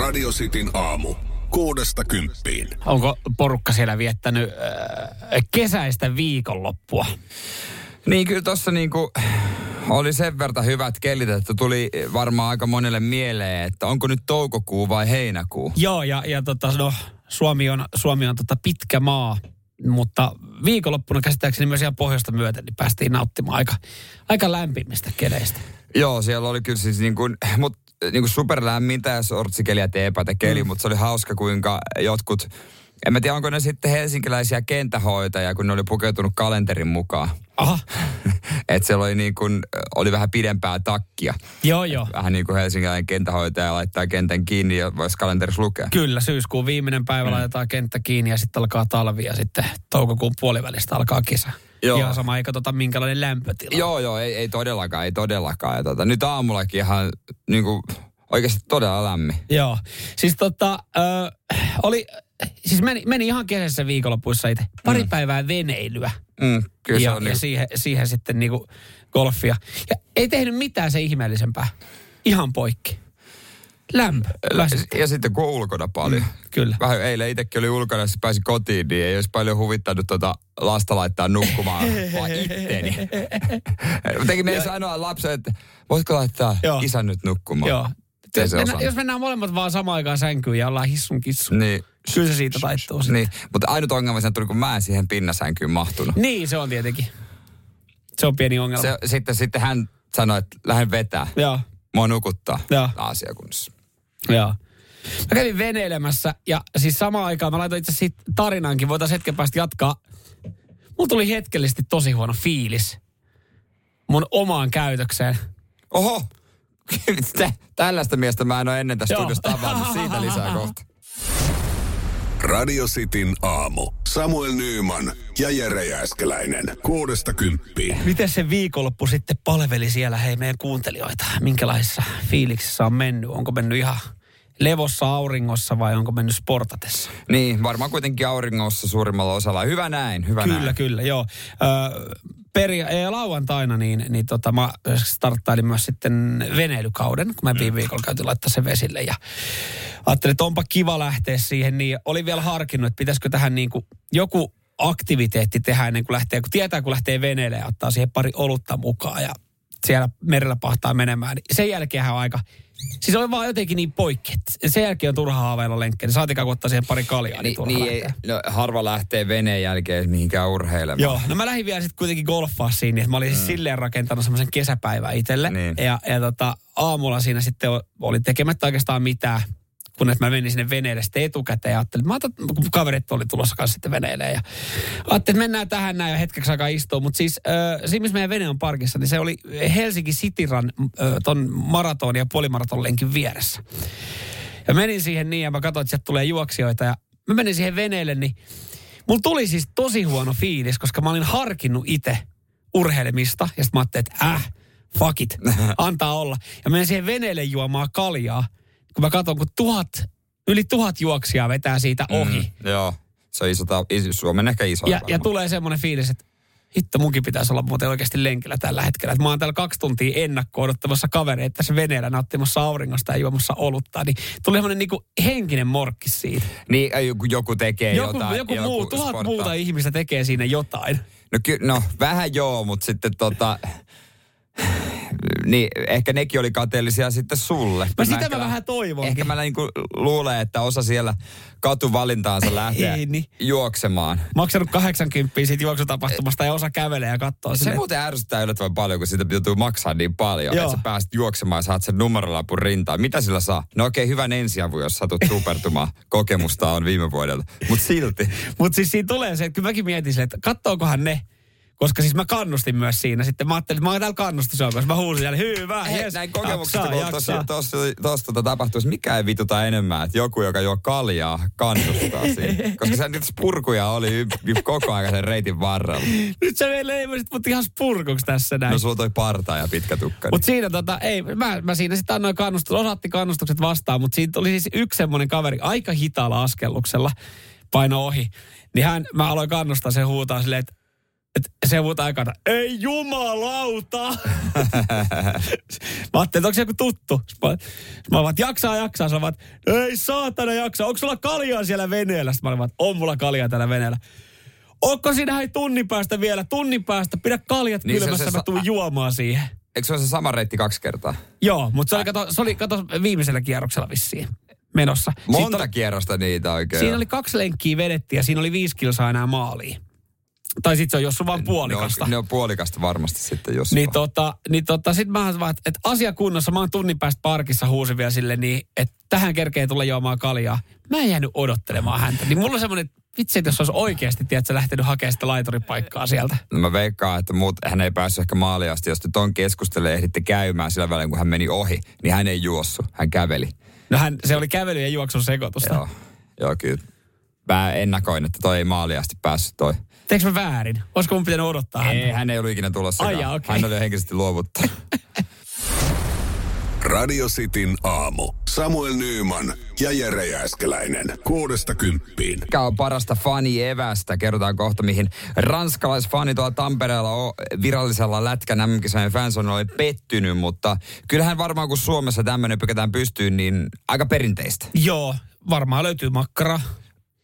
Radio Cityn aamu. Kuudesta kymppiin. Onko porukka siellä viettänyt äh, kesäistä viikonloppua? Niin kyllä tuossa niinku oli sen verran hyvät kellit, että tuli varmaan aika monelle mieleen, että onko nyt toukokuu vai heinäkuu. Joo, ja, ja tota, no, Suomi on, Suomi on tota pitkä maa, mutta viikonloppuna käsittääkseni myös ihan pohjoista myöten, niin päästiin nauttimaan aika, aika lämpimistä keleistä. Joo, siellä oli kyllä siis niin kuin, mut, niin kuin superlämmintä ja sortsikeliä teepätä keli, mm. mutta se oli hauska kuinka jotkut, en mä tiedä onko ne sitten helsinkiläisiä kentähoitajia, kun ne oli pukeutunut kalenterin mukaan. Aha. että siellä oli niin kuin, oli vähän pidempää takkia. Joo, joo. Vähän niin kuin helsinkiläinen kentähoitaja laittaa kentän kiinni ja voisi kalenterissa lukea. Kyllä, syyskuun viimeinen päivä mm. laitetaan kenttä kiinni ja sitten alkaa talvi ja sitten toukokuun puolivälistä alkaa kesä. Joo. Ihan sama, ei katsota minkälainen lämpötila. Joo, joo, ei, ei todellakaan, ei todellakaan. Ja tota, nyt aamullakin ihan niin kuin, oikeasti todella lämmin. Joo, siis tota, ö, oli, siis meni, meni ihan kesässä viikonlopuissa itse. Pari mm. päivää veneilyä. Mm, kyllä ja, se on ja niin, siihen, siihen sitten niinku golfia. Ja ei tehnyt mitään se ihmeellisempää. Ihan poikki. Lämpö. Väsyttää. ja sitten kun on ulkona paljon. Mm, kyllä. Vähän eilen itsekin oli ulkona, jos pääsi kotiin, niin ei olisi paljon huvittanut tuota lasta laittaa nukkumaan, vaan itteni. Jotenkin me ei sanoa lapselle, että voitko laittaa Joo. isän nyt nukkumaan. Joo. Ei Jos se mennään, osaa. jos mennään molemmat vaan samaan aikaan sänkyyn ja ollaan hissun kissun. Niin. Kyllä se siitä taittuu sitten. Niin, mutta ainut ongelma siinä tuli, kun mä en siihen pinnasänkyyn mahtunut. Niin, se on tietenkin. Se on pieni ongelma. Se, sitten, sitten hän sanoi, että lähden vetää. Joo, Mua nukuttaa. Joo. Asia kunnossa. Joo. Mä kävin veneilemässä ja siis samaan aikaan mä laitoin itse asiassa siitä tarinankin, voitaisiin hetken päästä jatkaa. Mulla tuli hetkellisesti tosi huono fiilis mun omaan käytökseen. Oho! Tä- Tällaista miestä mä en ole ennen tässä Joo. studiossa tavannut. Siitä lisää kohta. Radio Cityn aamu. Samuel Nyyman ja Jere Jääskeläinen. Kuudesta kymppiin. Miten se viikonloppu sitten palveli siellä hei meidän kuuntelijoita? Minkälaisessa fiiliksissä on mennyt? Onko mennyt ihan levossa auringossa vai onko mennyt sportatessa? Niin, varmaan kuitenkin auringossa suurimmalla osalla. Hyvä näin, hyvä Kyllä, näin. kyllä, joo. Ö, peria- lauantaina niin, niin tota, mä starttailin myös sitten veneilykauden, kun mä viime viikolla käytiin laittaa se vesille. Ja ajattelin, että onpa kiva lähteä siihen. Niin oli vielä harkinnut, että pitäisikö tähän niin kuin joku aktiviteetti tehdä ennen kuin lähtee. Kun tietää, kun lähtee veneelle ja ottaa siihen pari olutta mukaan ja siellä merellä pahtaa menemään. Niin sen jälkeenhän on aika... Siis oli vaan jotenkin niin poikki, sen jälkeen on turha haaveilla lenkkejä. Saatikaan kun ottaa siihen pari kaljaa, niin, Niin, niin ei, no, harva lähtee veneen jälkeen mihinkään urheilemaan. Joo, no mä lähdin vielä sitten kuitenkin golfaa siinä, että mä olin mm. silleen rakentanut semmoisen kesäpäivän itselle. Niin. Ja, ja tota, aamulla siinä sitten oli tekemättä oikeastaan mitään, kun että mä menin sinne veneelle sitten etukäteen ja ajattelin, että mä ajattelin, kun kaverit oli tulossa kanssa sitten veneelle ja ajattelin, että mennään tähän näin ja hetkeksi aikaa istua. Mutta siis äh, siinä, missä meidän vene on parkissa, niin se oli Helsinki Cityran äh, ton maraton ja puolimaraton lenkin vieressä. Ja menin siihen niin ja mä katsoin, että sieltä tulee juoksijoita ja mä menin siihen veneelle, niin Mulla tuli siis tosi huono fiilis, koska mä olin harkinnut itse urheilemista. Ja sitten mä ajattelin, että äh, fuck it, antaa olla. Ja menin siihen veneelle juomaan kaljaa. Kun mä katson, kun tuhat, yli tuhat juoksijaa vetää siitä ohi. Mm, joo, se on iso, Suomen ehkä iso. Ja, ja tulee semmoinen fiilis, että hitto munkin pitäisi olla muuten oikeasti lenkillä tällä hetkellä. Että mä oon täällä kaksi tuntia ennakkoon odottamassa kavereita tässä veneellä nauttimassa auringosta ja juomassa olutta. Niin tuli semmoinen niinku henkinen morkki siitä. Niin, joku, joku tekee Joku, jotain. joku, muu, tuhat sporttaa. muuta ihmistä tekee siinä jotain. No, ky- no vähän joo, mutta sitten tota... Niin, ehkä nekin oli kateellisia sitten sulle. Mä Kyllä sitä mä lä- vähän toivon. Ehkä mä niinku luulen, että osa siellä katuvalintaansa lähtee Ei niin. juoksemaan. Maksanut 80 siitä juoksutapahtumasta ja osa kävelee ja katsoo Se silleen, muuten ärsyttää yllättävän paljon, kun siitä joutuu maksaa niin paljon, Joo. että sä pääset juoksemaan ja saat sen numerolapun rintaan. Mitä sillä saa? No okei, hyvän ensiavu, jos satut supertumaan. Kokemusta on viime vuodelta. Mutta silti. Mutta siis siinä tulee se, että kyllä mäkin mietin että kattookohan ne, koska siis mä kannustin myös siinä. Sitten mä ajattelin, että mä oon täällä kannustusjoukossa. Mä huusin siellä, hyvä, Hei, yes, näin kokemuksesta, kun tuossa, tota tapahtuisi, mikä ei vituta enemmän, että joku, joka juo kaljaa, kannustaa siinä. Koska se niitä spurkuja oli y- koko ajan sen reitin varrella. Nyt sä vielä leimasit mut ihan spurkuksi tässä näin. No sulla toi parta ja pitkä tukka. Mutta siinä tota, ei, mä, mä siinä sitten annoin kannustus, osatti kannustukset vastaan, mutta siinä oli siis yksi semmoinen kaveri aika hitaalla askelluksella paino ohi. Niin hän, mä aloin kannustaa sen huutaa silleen, että Et se muuta aikana, ei jumalauta. mä ajattelin, että onko se joku tuttu? Mä, mä vaan, jaksaa, jaksaa. Sä vaan, ei saatana jaksaa. Onko sulla kaljaa siellä veneellä? Sitten mä vaan, on mulla kaljaa täällä veneellä. Onko siinä hei tunnin päästä vielä? Tunnin päästä pidä kaljat niin kylmässä, se, se, mä tuun juomaan siihen. Eikö se ole se sama reitti kaksi kertaa? Joo, mutta se oli, kato, se oli kato, viimeisellä kierroksella vissiin menossa. Monta oli, kierrosta niitä oikein. Siinä oli kaksi lenkkiä vedettiin ja siinä oli viisi kilsaa enää maaliin. Tai sitten se on jossain vaan puolikasta. Ne on, ne on puolikasta varmasti sitten jos. Niin tota, niin tota sit mä vaan, että, että asia kunnossa, mä oon tunnin päästä parkissa huusin vielä sille niin, että tähän kerkee tulla juomaan kaljaa. Mä en jäänyt odottelemaan häntä. Niin mulla on semmoinen, vitsi, että jos olisi oikeasti, tiedätkö, lähtenyt hakemaan sitä laituripaikkaa sieltä. No mä veikkaan, että muut, hän ei päässyt ehkä maaliasti. Jos te ton keskustelee ehditte käymään sillä välin, kun hän meni ohi, niin hän ei juossu, hän käveli. No hän, se oli kävely ja juoksun sekoitusta. Joo, joo kyllä. Mä ennakoin, että toi ei maaliasti päässyt toi. Teekö mä väärin? Olisiko mun pitänyt odottaa häntä? Ei, hän ei ollut ikinä tulossa. Ai okay. Hän oli henkisesti luovuttanut. Radio Cityn aamu. Samuel Nyyman ja Jere Jääskeläinen. Kuudesta kymppiin. Mikä on parasta fani-evästä? Kerrotaan kohta, mihin ranskalaisfani tuolla Tampereella on virallisella lätkän mm fans on oli pettynyt, mutta kyllähän varmaan kun Suomessa tämmöinen pykätään pystyyn, niin aika perinteistä. Joo, varmaan löytyy makkara,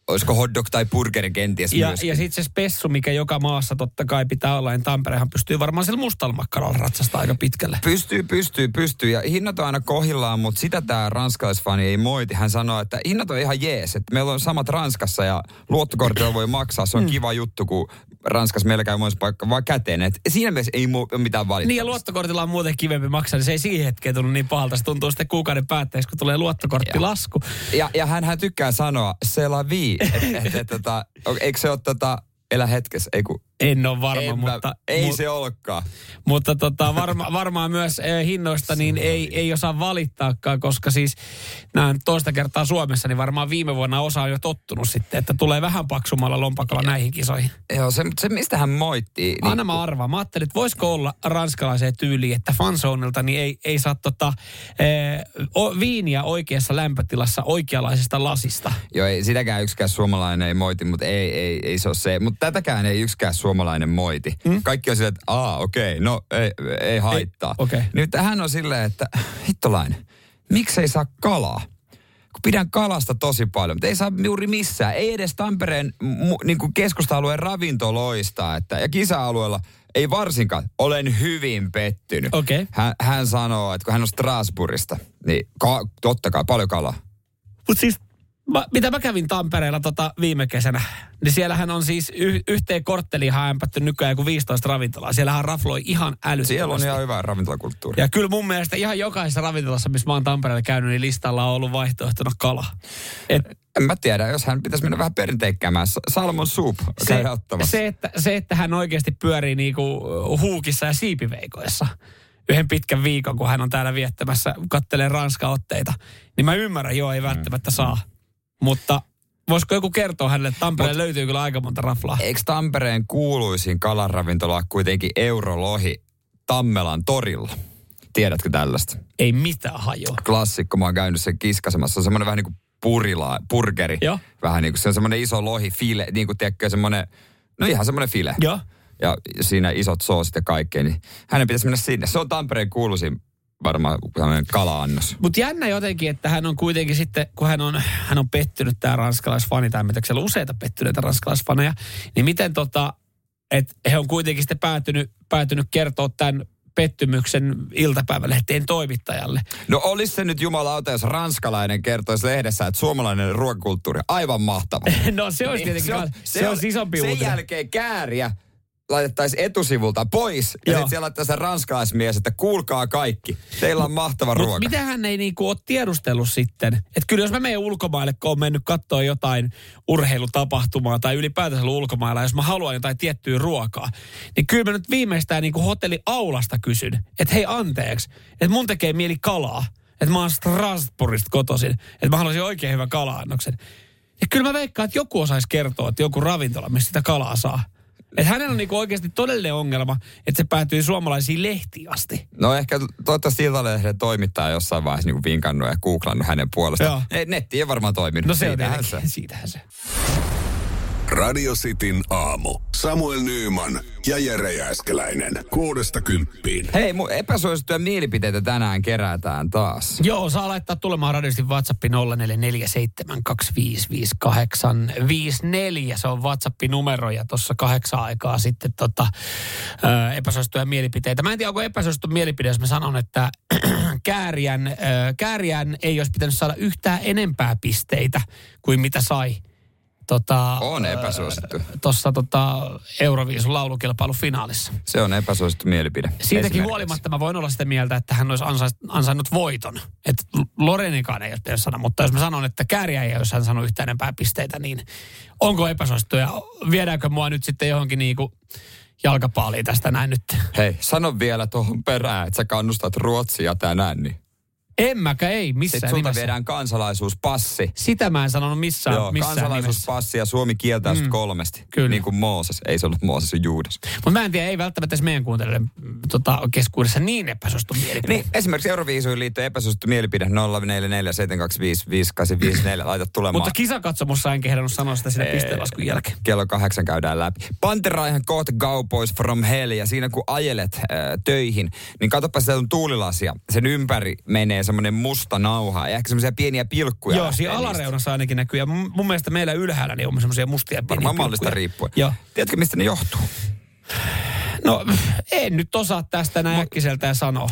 olisiko hotdog tai burgeri kenties Ja, ja sitten se spessu, mikä joka maassa totta kai pitää olla, niin Tamperehan pystyy varmaan sillä mustalla makkaralla ratsasta aika pitkälle. Pystyy, pystyy, pystyy. Ja hinnat on aina kohillaan, mutta sitä tämä ranskalaisfani ei moiti. Hän sanoi, että hinnat on ihan jees. Että meillä on samat Ranskassa ja luottokortilla voi maksaa. Se on mm. kiva juttu, kun Ranskassa meillä käy monessa paikka vaan käteen. Et siinä mielessä ei ole mitään valittaa. Niin ja luottokortilla on muuten kivempi maksaa, niin se ei siihen hetkeen tullut niin pahalta. Se tuntuu sitten kuukauden päätteeksi, kun tulee luottokorttilasku. Ja, ja hän, hän tykkää sanoa, se la vie. Et, et, et, tota, eikö se ole tota, elä hetkessä, ei kun en ole varma, en mä, mutta... Ei mu- se olekaan. Mutta tota, varma, varmaan myös eh, hinnoista niin ei, ei osaa valittaakaan, koska siis näin toista kertaa Suomessa, niin varmaan viime vuonna osa on jo tottunut sitten, että tulee vähän paksumalla lompakolla ja, näihin kisoihin. Joo, se, se mistä hän moittii. Niin... Anna mä arvaan. Mä ajattelin, että voisiko olla ranskalaiseen tyyliin, että fansounilta niin ei, ei saa tota, eh, o, viiniä oikeassa lämpötilassa oikeanlaisesta lasista. Joo, ei, sitäkään yksikään suomalainen ei moiti, mutta ei, ei, ei se ole se. Mutta tätäkään ei yksikään suomalainen moiti. Mm? Kaikki on silleen, että aa, okei, okay, no ei, ei haittaa. Ei, okay. Nyt hän on silleen, että hittolainen, miksei saa kalaa? kun pidän kalasta tosi paljon, mutta ei saa juuri missään. Ei edes Tampereen mu, niin kuin keskusta-alueen ravintoloista että, ja kisa-alueella ei varsinkaan. Olen hyvin pettynyt. Okay. Hän, hän sanoo, että kun hän on Strasbourgista, niin ka, totta kai paljon kalaa. Mutta siis mä, mitä mä kävin Tampereella tota viime kesänä, niin siellähän on siis y- yhteen kortteliin ämpätty nykyään kuin 15 ravintolaa. Siellähän rafloi ihan älyttömästi. Siellä on ihan hyvä ravintolakulttuuri. Ja kyllä mun mielestä ihan jokaisessa ravintolassa, missä mä oon Tampereella käynyt, niin listalla on ollut vaihtoehtona kala. Et, en mä tiedä, jos hän pitäisi mennä vähän perinteikkäämään. Salmon soup se, se, että, se, että hän oikeasti pyörii niinku huukissa ja siipiveikoissa yhden pitkän viikon, kun hän on täällä viettämässä, kattelee Ranska-otteita, niin mä ymmärrän, joo, ei välttämättä mm. saa. Mutta voisiko joku kertoa hänelle, että Tampereen löytyy kyllä aika monta raflaa? Eikö Tampereen kuuluisin kalaravintola kuitenkin Eurolohi Tammelan torilla? Tiedätkö tällaista? Ei mitään hajoa. Klassikko, mä oon käynyt sen kiskasemassa. Se on semmoinen vähän niin kuin purila, burgeri. Joo. Vähän niin kuin se on semmoinen iso lohi, file, niin kuin tiedätkö, semmoinen, no ihan semmoinen file. Joo. Ja siinä isot soosit ja kaikkea, niin hänen pitäisi mennä sinne. Se on Tampereen kuuluisin varmaan kala-annos. Mutta jännä jotenkin, että hän on kuitenkin sitten, kun hän on, hän on pettynyt tämä ranskalaisfani, tai mitä siellä on useita pettyneitä ranskalaisfaneja, niin miten tota, että he on kuitenkin sitten päätynyt, päätynyt kertoa tämän pettymyksen iltapäivälehteen toimittajalle. No olisi se nyt jumalauta, jos ranskalainen kertoisi lehdessä, että suomalainen ruokakulttuuri aivan mahtava. no se olisi niin, tietenkin, se, on, se, se on isompi Sen uutinen. jälkeen kääriä laitettaisiin etusivulta pois. Ja sitten siellä laittaisiin ranskalaismies, että kuulkaa kaikki. Teillä on mahtava Mut ruoka. mitä hän ei niinku ole tiedustellut sitten? Että kyllä jos mä menen ulkomaille, kun on mennyt katsoa jotain urheilutapahtumaa tai ylipäätänsä ulkomailla, jos mä haluan jotain tiettyä ruokaa, niin kyllä mä nyt viimeistään niinku hotelli aulasta kysyn, että hei anteeksi, että mun tekee mieli kalaa. Että mä oon Strasbourgista kotoisin. Että mä haluaisin oikein hyvän kala-annoksen. Ja kyllä mä veikkaan, että joku osaisi kertoa, että joku ravintola, missä sitä kalaa saa. Että hänellä on niinku oikeasti todellinen ongelma, että se päätyy suomalaisiin lehtiin asti. No ehkä toivottavasti Iltalehden toimittaja jossain vaiheessa niinku vinkannut ja googlannut hänen puolestaan. Netti ei varmaan toiminut. No se on se. Siitähän se. Radio Cityn aamu. Samuel Nyyman ja Jere Jääskeläinen. Kuudesta kymppiin. Hei, mun epäsuosittuja mielipiteitä tänään kerätään taas. Joo, saa laittaa tulemaan radiosti WhatsApp 0447255854. Se on WhatsApp-numero ja tuossa kahdeksan aikaa sitten tota, ö, epäsuosittuja mielipiteitä. Mä en tiedä, onko epäsuosittu mielipide, jos mä sanon, että Kääriän, ö, Kääriän ei olisi pitänyt saada yhtään enempää pisteitä kuin mitä sai tota, On epäsuosittu. Tuossa tota, Euroviisun laulukilpailufinaalissa. Se on epäsuosittu mielipide. Siitäkin huolimatta mä voin olla sitä mieltä, että hän olisi ansainnut, ansainnut voiton. Että Lorenikaan ei ole sanoa, mutta jos mä sanon, että Kääriä ei olisi hän sanonut yhtään enempää pisteitä, niin onko epäsuosittu ja viedäänkö mua nyt sitten johonkin niinku jalkapaaliin tästä näin nyt? Hei, sano vielä tuohon perään, että sä kannustat Ruotsia tänään, niin En mäkä, ei missään sitten sulta nimessä. viedään kansalaisuuspassi. Sitä mä en sanonut missään, Joo, missään nimessä. kansalaisuuspassi ja Suomi kieltää mm. kolmesti. Kyllä. Niin kuin Mooses. Ei se ollut Mooses, se Juudas. Mutta mä en tiedä, ei välttämättä edes meidän kuuntelijoiden mm, tota, keskuudessa niin epäsuosittu mielipide. Niin, esimerkiksi Euroviisuihin liittyen epäsuosittu mielipide 0447255854. Laita tulemaan. Mutta kisakatsomussa en kehdannut sanoa sitä siinä Ei. pisteenlaskun jälkeen. kello kahdeksan käydään läpi. Pantera ihan kohta Go Boys from Hell ja siinä kun ajelet äh, töihin, niin katsopa sitä on tuulilasia. Sen ympäri menee semmoinen musta nauha ja ehkä semmoisia pieniä pilkkuja. Joo, siinä alareunassa ainakin näkyy. Ja mun mielestä meillä ylhäällä niin on semmoisia mustia pieniä Varmaan mallista riippuen. Joo. Tiedätkö, mistä ne johtuu? No, en nyt osaa tästä näin äkkiseltään sanoa.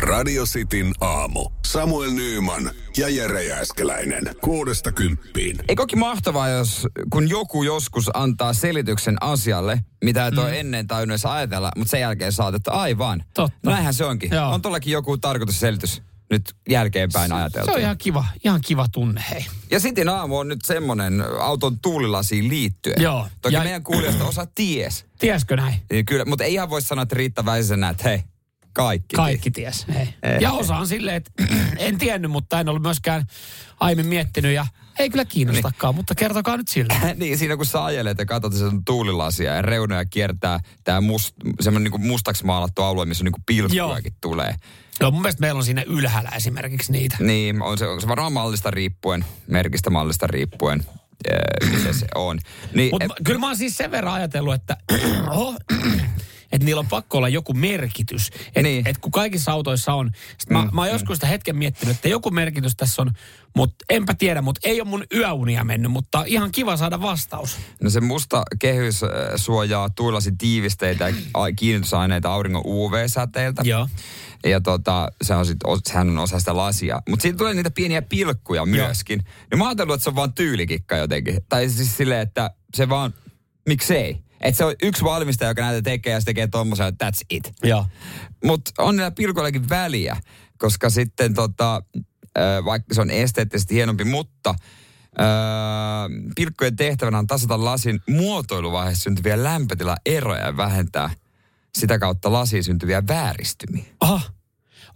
Radio Cityn aamu. Samuel Nyyman ja Jere Jääskeläinen. Kuudesta kymppiin. Eikö olekin mahtavaa, jos kun joku joskus antaa selityksen asialle, mitä et ole ennen tajunnut edes ajatella, mutta sen jälkeen saat, että aivan. Totta. Näinhän se onkin. Joo. On tuollakin joku tarkoitusselitys nyt jälkeenpäin ajateltu. Se on ihan kiva, ihan kiva tunne, hei. Ja Sitin aamu on nyt semmonen auton tuulilasiin liittyen. Joo. Toki Ja- meidän kuulijoista osa ties. Tieskö näin? Niin kyllä, mutta ei ihan voi sanoa, että Riitta Väisenä, että hei, kaikki. Kaikki ties, hei. Ei. Ja osaan silleen, että en tiennyt, mutta en ollut myöskään aiemmin miettinyt ja ei kyllä kiinnostakaan, mutta kertokaa nyt sille. niin, siinä kun sä ajelet ja katsot sen tuulilasia ja reunoja kiertää tää must, semmoinen niin mustaksi maalattu alue, missä niin pilkkujakin tulee. Joo, mun mielestä meillä on siinä ylhäällä esimerkiksi niitä. Niin, on se, on se varmaan mallista riippuen, merkistä mallista riippuen, ee, miten se on. Niin, Mutta et- kyllä mä oon siis sen verran ajatellut, että, oho, että niillä on pakko olla joku merkitys. Että Niin. et kun kaikissa autoissa on. Sitten mä, Mm, mä oon joskus sitä hetken miettinyt, että joku merkitys tässä on, mutta enpä tiedä, mutta ei ole mun yöunia mennyt, mutta ihan kiva saada vastaus. No se musta kehys äh, suojaa tuulilasin tiivisteitä ja kiinnitysaineita auringon UV-säteiltä. Joo. Ja tota, se on sit, sehän on osa sitä lasia. Mutta siitä tulee niitä pieniä pilkkuja myöskin. Ja mä oon että se on vaan tyylikikka jotenkin. Tai siis silleen, että se vaan, miksei. Että se on yksi valmistaja, joka näitä tekee ja se tekee tommosen, että that's it. Mutta on niillä pilkoillakin väliä, koska sitten tota, vaikka se on esteettisesti hienompi, mutta ö, pilkkojen tehtävänä on tasata lasin muotoiluvaiheessa syntyviä lämpötilaeroja ja vähentää sitä kautta lasiin syntyviä vääristymiä. Aha.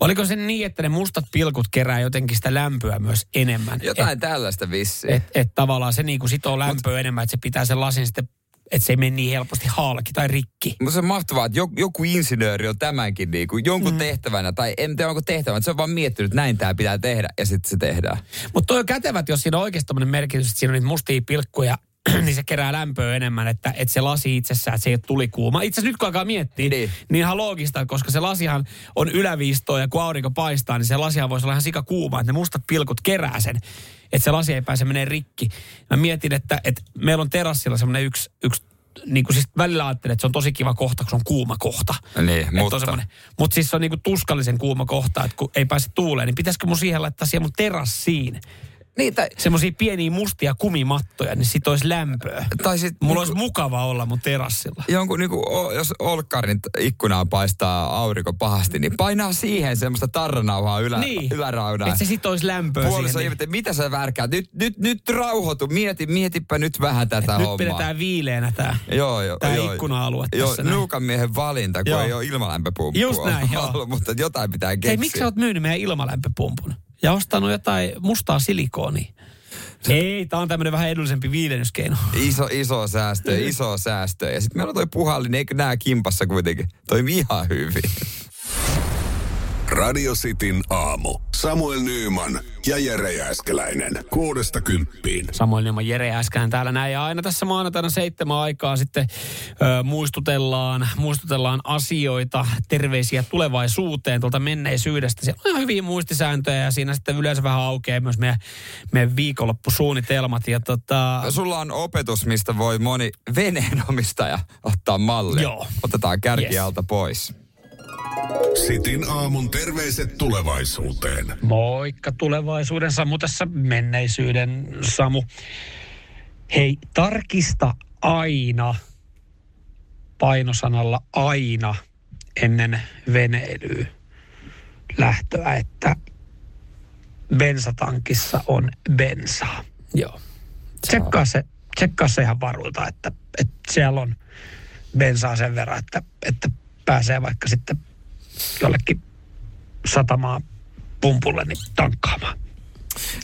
Oliko se niin, että ne mustat pilkut kerää jotenkin sitä lämpöä myös enemmän? Jotain Et, tällaista vissiin. et, et tavallaan se niinku sitoo lämpöä enemmän, että se pitää sen lasin sitten, että se ei mene niin helposti halki tai rikki. Mutta se on mahtavaa, että joku, joku insinööri on tämänkin niinku jonkun mm. tehtävänä, tai en tiedä onko tehtävänä, että se on vaan miettinyt, että näin tämä pitää tehdä, ja sitten se tehdään. Mutta toi on kätevät, jos siinä on oikeasti tämmöinen merkitys, että siinä on niitä mustia pilkkuja, niin se kerää lämpöä enemmän, että, että se lasi itsessään, että se ei ole tulikuuma. Itse asiassa nyt kun alkaa miettiä, Niin. niin. niin ihan loogista, koska se lasihan on yläviistoa ja kun aurinko paistaa, niin se lasihan voisi olla ihan sika kuuma, että ne mustat pilkut kerää sen, että se lasi ei pääse menee rikki. Mä mietin, että, että meillä on terassilla semmoinen yksi, yksi niin kuin siis välillä ajattelen, että se on tosi kiva kohta, kun se on kuuma kohta. Niin, Että mutta- On mutta siis se on niinku tuskallisen kuuma kohta, että kun ei pääse tuuleen, niin pitäisikö mun siihen laittaa siihen mun terassiin Niin, tai, semmoisia pieniä mustia kumimattoja, niin sit olisi lämpöä. tai sit, Mulla niinku- olisi mukava olla mun terassilla. jonkun, niinku, o- jos olkkarin t- ikkunaa paistaa aurinko pahasti, niin painaa siihen semmoista tarranauhaa ylä, Niin. yläraunaa. Että se sit olisi lämpöä Puoliso siihen. ihmettä, mitä sä värkkäät? Nyt, nyt, nyt rauhoitu, mieti, mietipä nyt vähän tätä Nyt hommaa. pidetään viileänä tää. Joo, joo, tää joo. ikkuna-alue Joo, tässä näin. nuukan miehen valinta, kun Joo. ei ole ilmalämpöpumppua. Just näin, joo. ollut, mutta jotain pitää keksiä. Hei, miksi sä oot myynyt meidän ilmalämpöpumpun? Ja ostanut jotain mustaa silikoonia? Ei, tää on tämmönen vähän edullisempi viilennyskeino. Iso, iso säästö, iso säästö. Ja sitten meillä on toi puhallin, eikö nää kimpassa kuitenkin? Toimii ihan hyvin. Radio Cityn aamu. Samuel Nyyman ja Jere Jääskeläinen. Kuudesta kymppiin. Samoin ilman Jere äskään täällä näin. Ja aina tässä maanantaina seitsemän aikaa sitten ö, muistutellaan, muistutellaan asioita, terveisiä tulevaisuuteen tuolta menneisyydestä. Siellä on ihan hyviä muistisääntöjä ja siinä sitten yleensä vähän aukeaa myös meidän, meidän viikonloppusuunnitelmat. Ja tota, Sulla on opetus, mistä voi moni veneenomistaja ottaa mallia. Joo. Otetaan kärki Yes. alta pois. Sitin aamun terveiset tulevaisuuteen. Moikka tulevaisuuden Samu tässä menneisyyden Samu. Hei, tarkista aina painosanalla aina ennen veneilyä lähtöä, että bensatankissa on bensaa. Joo. Tsekkaa se, tsekkaa se ihan varuilta, että, että siellä on bensaa sen verran, että, että pääsee vaikka sitten jollekin satamaan pumpulle niin tankkaamaan.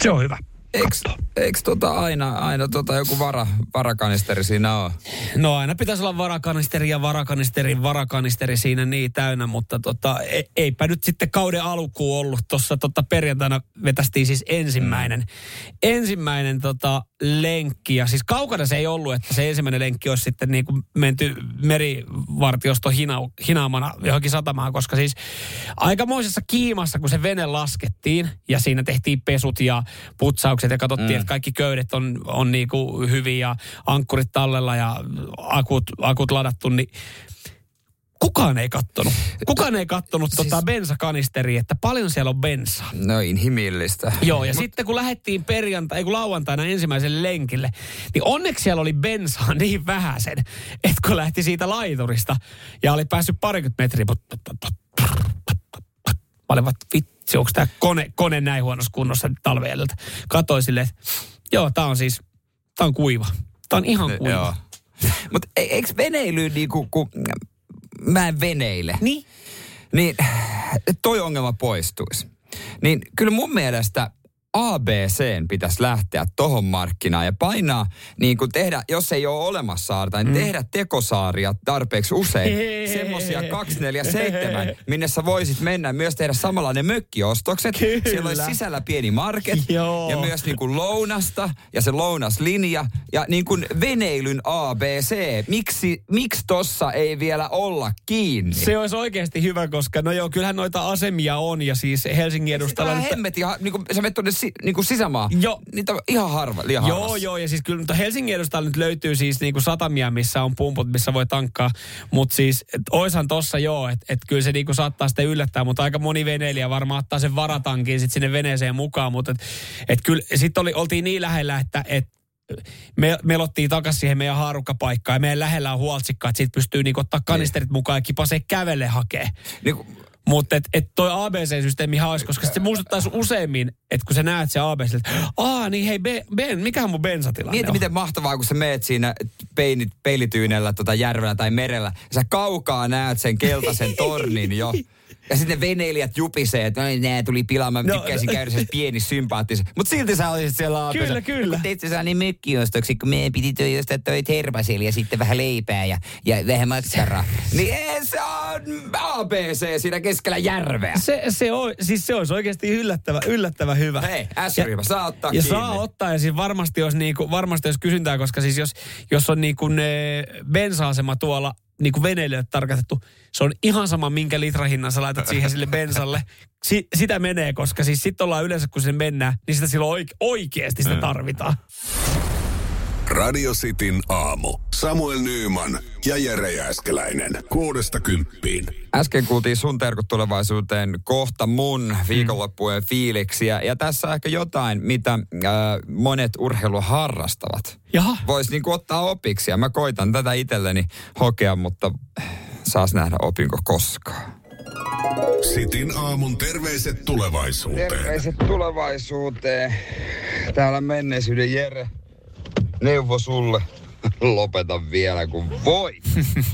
Se on hyvä. Eiks tota aina, aina tota joku vara, varakanisteri siinä on? No aina pitäisi olla varakanisteri ja varakanisterin varakanisteri siinä niin täynnä, mutta tota, e, eipä nyt sitten kauden alkuun ollut. Tuossa tota, perjantaina vetästiin siis ensimmäinen, ensimmäinen tota, lenkki. Ja siis kaukana se ei ollut, että se ensimmäinen lenkki olisi sitten niin kuin menty merivartiosto hina, hinaamana johonkin satamaan, koska siis aikamoisessa kiimassa, kun se vene laskettiin ja siinä tehtiin pesut ja putsaukset ja katsottiin, mm. että kaikki köydet on, on niin kuin hyviä ja ankkurit tallella ja akut, akut ladattu, niin kukaan ei kattonut. Kukaan ei kattonut siis... tota bensakanisteria, että paljon siellä on bensaa. No inhimillistä. Joo, ja Mut... sitten kun lähdettiin perjantai, ei kun lauantaina ensimmäiselle lenkille, niin onneksi siellä oli bensaa niin vähäsen, että kun lähti siitä laiturista ja oli päässyt parikymmentä metriä, mä olin vaan, vitsi, onko tämä kone, kone näin huonossa kunnossa talven edeltä. Katoin silleen, että joo, tää on siis, tää on kuiva. Tää on ihan kuiva. Joo. Mutta eikö veneily niinku, kun mä en veneile, Niin? niin toi ongelma poistuisi. Niin kyllä mun mielestä ABCn pitäisi lähteä tohon markkinaan ja painaa, niin kuin tehdä, jos ei ole olemassa saarta, niin tehdä tekosaaria tarpeeksi usein. Semmosia 247, minne sä voisit mennä myös tehdä samanlainen mökkiostokset. Kyllä. Siellä olisi sisällä pieni market Joo. ja myös niin kuin lounasta ja se lounaslinja ja niin kuin veneilyn ABC. Miksi, miksi tossa ei vielä olla kiinni? Se olisi oikeasti hyvä, koska no joo, kyllähän noita asemia on ja siis Helsingin edustalla... Tämä nyt- hemmetin, niin kuin, sä menet tuonne si, niin kuin sisämaa. Joo. Niitä on ihan harva, liian Joo, harvassa. joo, ja siis kyllä mutta Helsingin edustalla nyt löytyy siis niinku satamia, missä on pumput, missä voi tankkaa. Mutta siis, et oishan tossa joo, että et kyllä se niinku saattaa sitten yllättää, mutta aika moni veneilijä varmaan ottaa sen varatankin sitten sinne veneeseen mukaan. Mutta et, et kyllä sitten oli, oltiin niin lähellä, että et me, me lottiin takaisin siihen meidän haarukkapaikkaan ja meidän lähellä on huoltsikka, että siitä pystyy niinku ottaa kanisterit mukaan ja kipasee kävelle hakee. Niin kuin, Mutta et, et toi ABC-systeemi olisi, koska se muistuttaisi useammin, että kun sä näet se ABC, että aa niin hei Ben, ben mikähän mun bensatilanne mieti on? miten mahtavaa, kun sä meet siinä peinit, peilityynellä tota järvellä tai merellä. Ja sä kaukaa näet sen keltaisen tornin jo. Ja sitten ne veneilijät jupisee, että no, nää tuli pilaamaan. Mä No, tykkäisin no. käydä sen pieni sympaattisen. Mutta silti sä olisit siellä aapessa. Kyllä, kyllä. Kun teit sä niin mökkiostoksi, kun meidän piti toi ostaa toi tervaseli ja sitten vähän leipää ja, ja vähän makkaraa. niin ei, se on ABC siinä keskellä järveä. Se, se, on, siis se olisi oikeasti yllättävä, yllättävä hyvä. Hei, S-ryhmä, saa ottaa ja kiinni. saa ottaa, ja siis varmasti jos, niinku, varmasti jos kysyntää, koska siis jos, jos on niinku ne bensa-asema tuolla niinku veneilijöille tarkoitettu, se on ihan sama, minkä litrahinnan sä laitat siihen sille bensalle. Si, sitä menee, koska siis sitten ollaan yleensä, kun sinne mennään, niin sitä silloin oike, oikeasti sitä tarvitaan. Radio Cityn aamu. Samuel Nyyman ja Jere Jääskeläinen. Kuudesta kymppiin. Äsken kuultiin sun terkut tulevaisuuteen kohta mun viikonloppujen fiiliksiä. Ja tässä ehkä jotain, mitä äh, monet urheilua harrastavat. Jaha. Voisi niinku ottaa opiksi. Ja mä koitan tätä itselleni hokea, mutta saas nähdä opinko koskaan. Sitin aamun terveiset tulevaisuuteen. Terveiset tulevaisuuteen. Täällä menneisyyden Jere. Neuvo sulle. Lopeta vielä kun voi.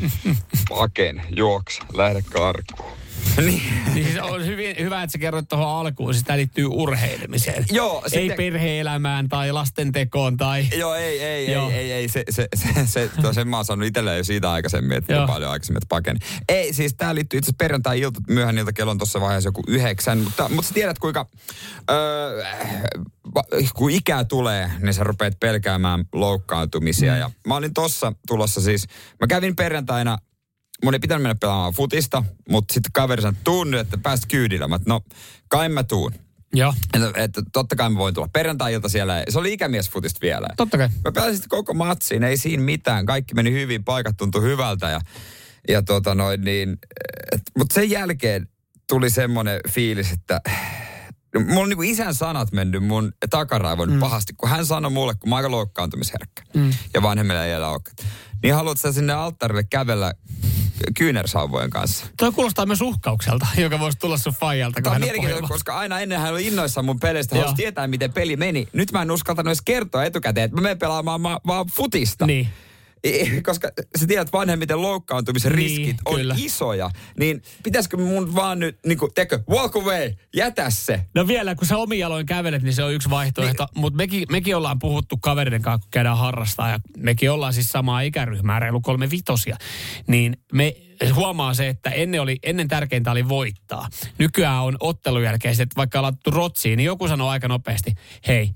Paken, juokse, lähde karkuun. Niin. niin siis on hyvin, hyvä, että sä kerroit tuohon alkuun. Siis tämä liittyy urheilemiseen. Joo, Ei sitten- perhe-elämään tai lastentekoon tai... Joo, ei, ei, Joo. ei, ei, ei, se, se, se, se tuo sen mä oon sanonut itselleen jo siitä aikaisemmin, että Joo. paljon aikaisemmin, että pakeni. Ei, siis tää liittyy itse asiassa perjantai-ilta, myöhään ilta kello on tuossa vaiheessa joku yhdeksän, mutta, mutta sä tiedät kuinka, öö, kun ikää tulee, niin sä rupeat pelkäämään loukkaantumisia. Mm. Ja mä olin tossa tulossa siis, mä kävin perjantaina mun ei pitänyt mennä pelaamaan futista, mutta sitten kaveri sanoi, tuu nyt, että pääst kyydillä. Mä, no, kai mä tuun. Joo, Että, että totta kai mä voin tulla perjantai-ilta siellä. Se oli ikämiesfutista vielä. totta kai. Mä pelasin sitten koko matsiin, ei siinä mitään. Kaikki meni hyvin, paikat tuntui hyvältä ja, ja tota noin niin. Mutta sen jälkeen tuli semmoinen fiilis, että mulla on niinku isän sanat mennyt mun takaraivoon mm. pahasti, kun hän sanoi mulle, kun mä aika loukkaantumisherkkä mm. ja vanhemmilla ei ole Niin haluat sä sinne alttarille kävellä kyynärsauvojen kanssa? Tuo kuulostaa myös uhkaukselta, joka voisi tulla sun faijalta, Tämä on hän mielenkiintoista, koska aina ennen hän oli innoissaan mun peleistä, halusi tietää, miten peli meni. Nyt mä en uskaltanut edes kertoa etukäteen, että mä menen pelaamaan ma- vaan futista. Niin. Koska sä tiedät vanhemmiten loukkaantumisen Niin, riskit on kyllä. isoja, niin pitäisikö mun vaan nyt, niin kuin, tekö, walk away, jätä se. No vielä, kun sä omin jaloin kävelet, niin se on yksi vaihtoehto. Niin. Mutta mekin, mekin ollaan puhuttu kavereiden kanssa, kun käydään harrastaa. Ja mekin ollaan siis samaa ikäryhmää, reilu kolme vitosia. Niin me huomaa se, että ennen, oli, ennen tärkeintä oli voittaa. Nykyään on ottelun jälkeen, että vaikka ollaan rotsiin, niin joku sanoo aika nopeasti, hei,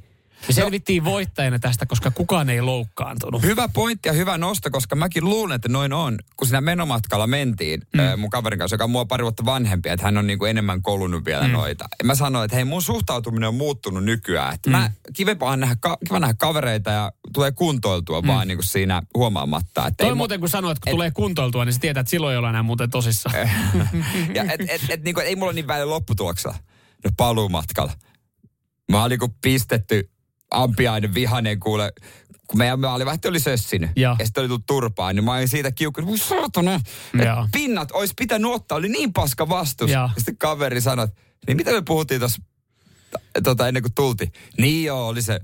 me selvittiin voittajana tästä, koska kukaan ei loukkaantunut. Hyvä pointti ja hyvä nosto, koska mäkin luulen, että noin on. Kun siinä menomatkalla mentiin mm. mun kaverin kanssa, joka on mua pari vuotta vanhempi, että hän on niin kuin enemmän kolunut vielä mm. noita. Ja mä sanoin, että hei mun suhtautuminen on muuttunut nykyään. Että mm. mä kivempaa on nähdä, ka- kiva nähdä kavereita ja tulee kuntoiltua mm. vaan niin kuin siinä huomaamatta. Että Toi ei mu- muuten kun sanoit, että kun tulee kuntoiltua, niin se tietää, että silloin ei ole enää muuten tosissaan. ja et, et, et, niin kuin, ei mulla ole niin väliä lopputuloksella. No paluumatkalla. Mä olin kuin pistetty ampiainen vihanen kuule, kun meidän maalivahti oli sössinyt. Joo. Ja sitten oli tullut turpaan, niin mä olin siitä kiukkunut. Voi saatana, että pinnat olisi pitänyt ottaa, oli niin paska vastus. Joo. Ja sitten kaveri sanoi, että niin mitä me puhuttiin tuossa tota, ennen kuin tultiin. Niin joo, oli se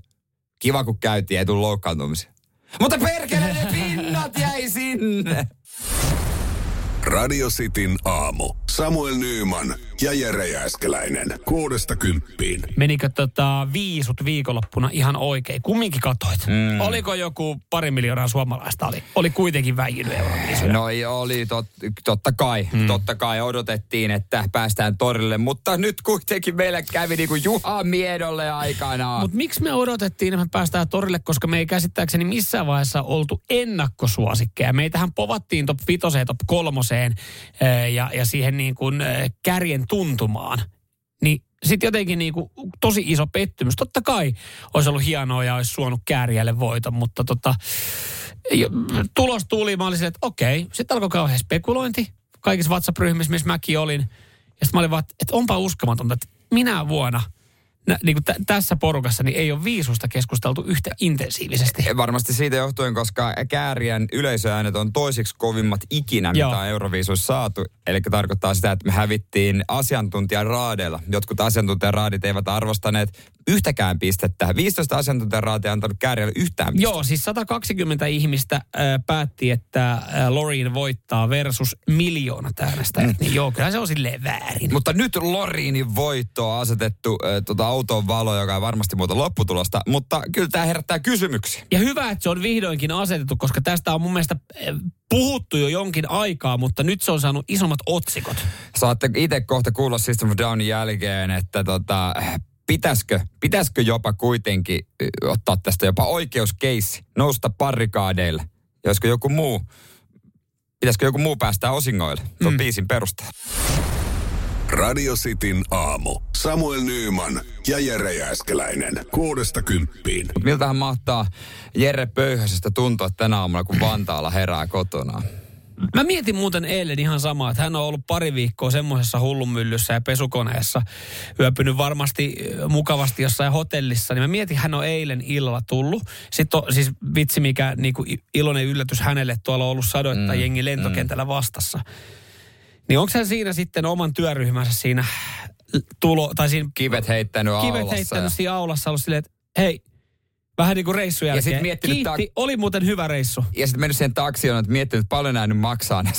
kiva kun käytiin, ei tullut loukkaantumisia. Mutta perkele ne pinnat jäi sinne. Radio Cityn aamu. Samuel Nyyman ja Jere Jääskeläinen. Kuudesta kymppiin. Menikö tota viisut viikonloppuna ihan oikein? Kumminkin katoit. Mm. Oliko joku pari miljoonaa suomalaista? Oli, oli kuitenkin väijynyt Euroviisuja. No ei, oli tot, totta kai. Mm. Totta kai odotettiin, että päästään torille. Mutta nyt kuitenkin meillä kävi niin kuin Juha Miedolle aikanaan. Mutta miksi me odotettiin, että me päästään torille, koska me ei käsittääkseni missään vaiheessa oltu ennakkosuosikkeja. Meitähän povattiin top vitoseen, top kolmoseen eh, ja, ja siihen niin kuin eh, kärjen tuntumaan. Niin sitten jotenkin niin kuin tosi iso pettymys. Totta kai olisi ollut hienoa ja olisi suonut kääriälle voiton, mutta tota, tulos tuli. Mä olin silleen, että okei. Sitten alkoi kauhean spekulointi kaikissa WhatsApp-ryhmissä, missä mäkin olin. Ja sitten mä olin vaan, että onpa uskomatonta, että minä vuonna nä, niin kuin tä, tässä porukassa niin ei ole viisusta keskusteltu yhtä intensiivisesti. Varmasti siitä johtuen, koska Kääriän yleisöäänet on toisiksi kovimmat ikinä, Joo. mitä on Euroviisuissa saatu. Eli tarkoittaa sitä, että me hävittiin asiantuntijaraadeilla. Jotkut asiantuntijaraadit eivät arvostaneet yhtäkään pistettä. 15 asiantuntijaraatia antanut Kääriälle yhtään pistettä. Joo, siis 120 ihmistä äh, päätti, että äh, Loreen voittaa versus miljoonat äänestäjät. Niin joo, kyllä se on silleen väärin. Mutta nyt Loriinin voitto on asetettu äh, tota autoon valo, joka on varmasti muuta lopputulosta. Mutta kyllä tämä herättää kysymyksiä. Ja hyvä, että se on vihdoinkin asetettu, koska tästä on mun mielestä äh, puhuttu jo jonkin aikaa, mutta nyt se on saanut isommat otsikot. Saatte itse kohta kuulla System of Downin jälkeen, että tota, pitäisikö, pitäisikö jopa kuitenkin ö, ottaa tästä jopa oikeuskeissi, nousta parrikaadeille. Ja olisiko joku muu, pitäisikö joku muu päästää osingoille? Se on mm. biisin perusteella. Radio Cityn aamu. Samuel Nyyman ja Jere Jääskeläinen. Kuudesta kymppiin. Mut miltähän mahtaa Jere Pöyhösestä tuntua tänä aamuna, kun Vantaalla herää kotona? Mä mietin muuten eilen ihan samaa, että hän on ollut pari viikkoa semmoisessa hullunmyllyssä ja pesukoneessa, yöpynyt varmasti mukavasti jossain hotellissa, niin mä mietin, hän on eilen illalla tullut. Sitten on siis vitsi, mikä niinku i- iloinen yllätys hänelle, tuolla on ollut sadoittaa mm, jengi lentokentällä vastassa. Niin onko hän siinä sitten oman työryhmänsä siinä tulo, tai siinä Kivet heittänyt kivet aulassa. heittänyt ja- siinä aulassa ollut silleen, että hei, Vähän niin kuin reissun jälkeen. sit miettinyt Kiitti, ta- oli muuten hyvä reissu. Ja sitten mennyt siihen taksioon, että miettinyt, että paljon nämä nyt maksaa. me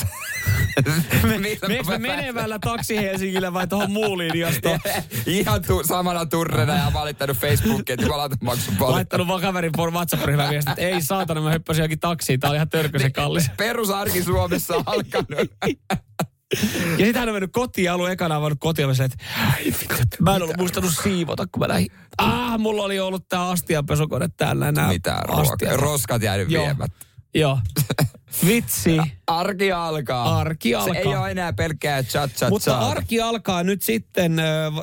mä pääsen? menevällä taksi Helsingille vai tuohon muuliiniostoon? Ihan tu- samana turrena ja valittanut Facebookiin, että jumalauta maksu paljon. Laittanut vaan kaverin por- WhatsApp-ryhmän viestin, että ei saatana, mä hyppäsin johonkin taksiin. Tää oli ihan törkösen kallis. Perusarki Suomessa on alkanut. Ja sitten hän on mennyt kotiin ollut ekana avannut kotiin ja että mä en ollut muistanut siivota, kun mä lähdin. Ah, mulla oli ollut tää astianpesukone täällä. Nää Mitä ruokaa? Roskat jäänyt Joo. viemättä. Joo. Vitsi. Arki alkaa. Arki Se alkaa. ei ole enää pelkkää chat chat Mutta arki alkaa nyt sitten,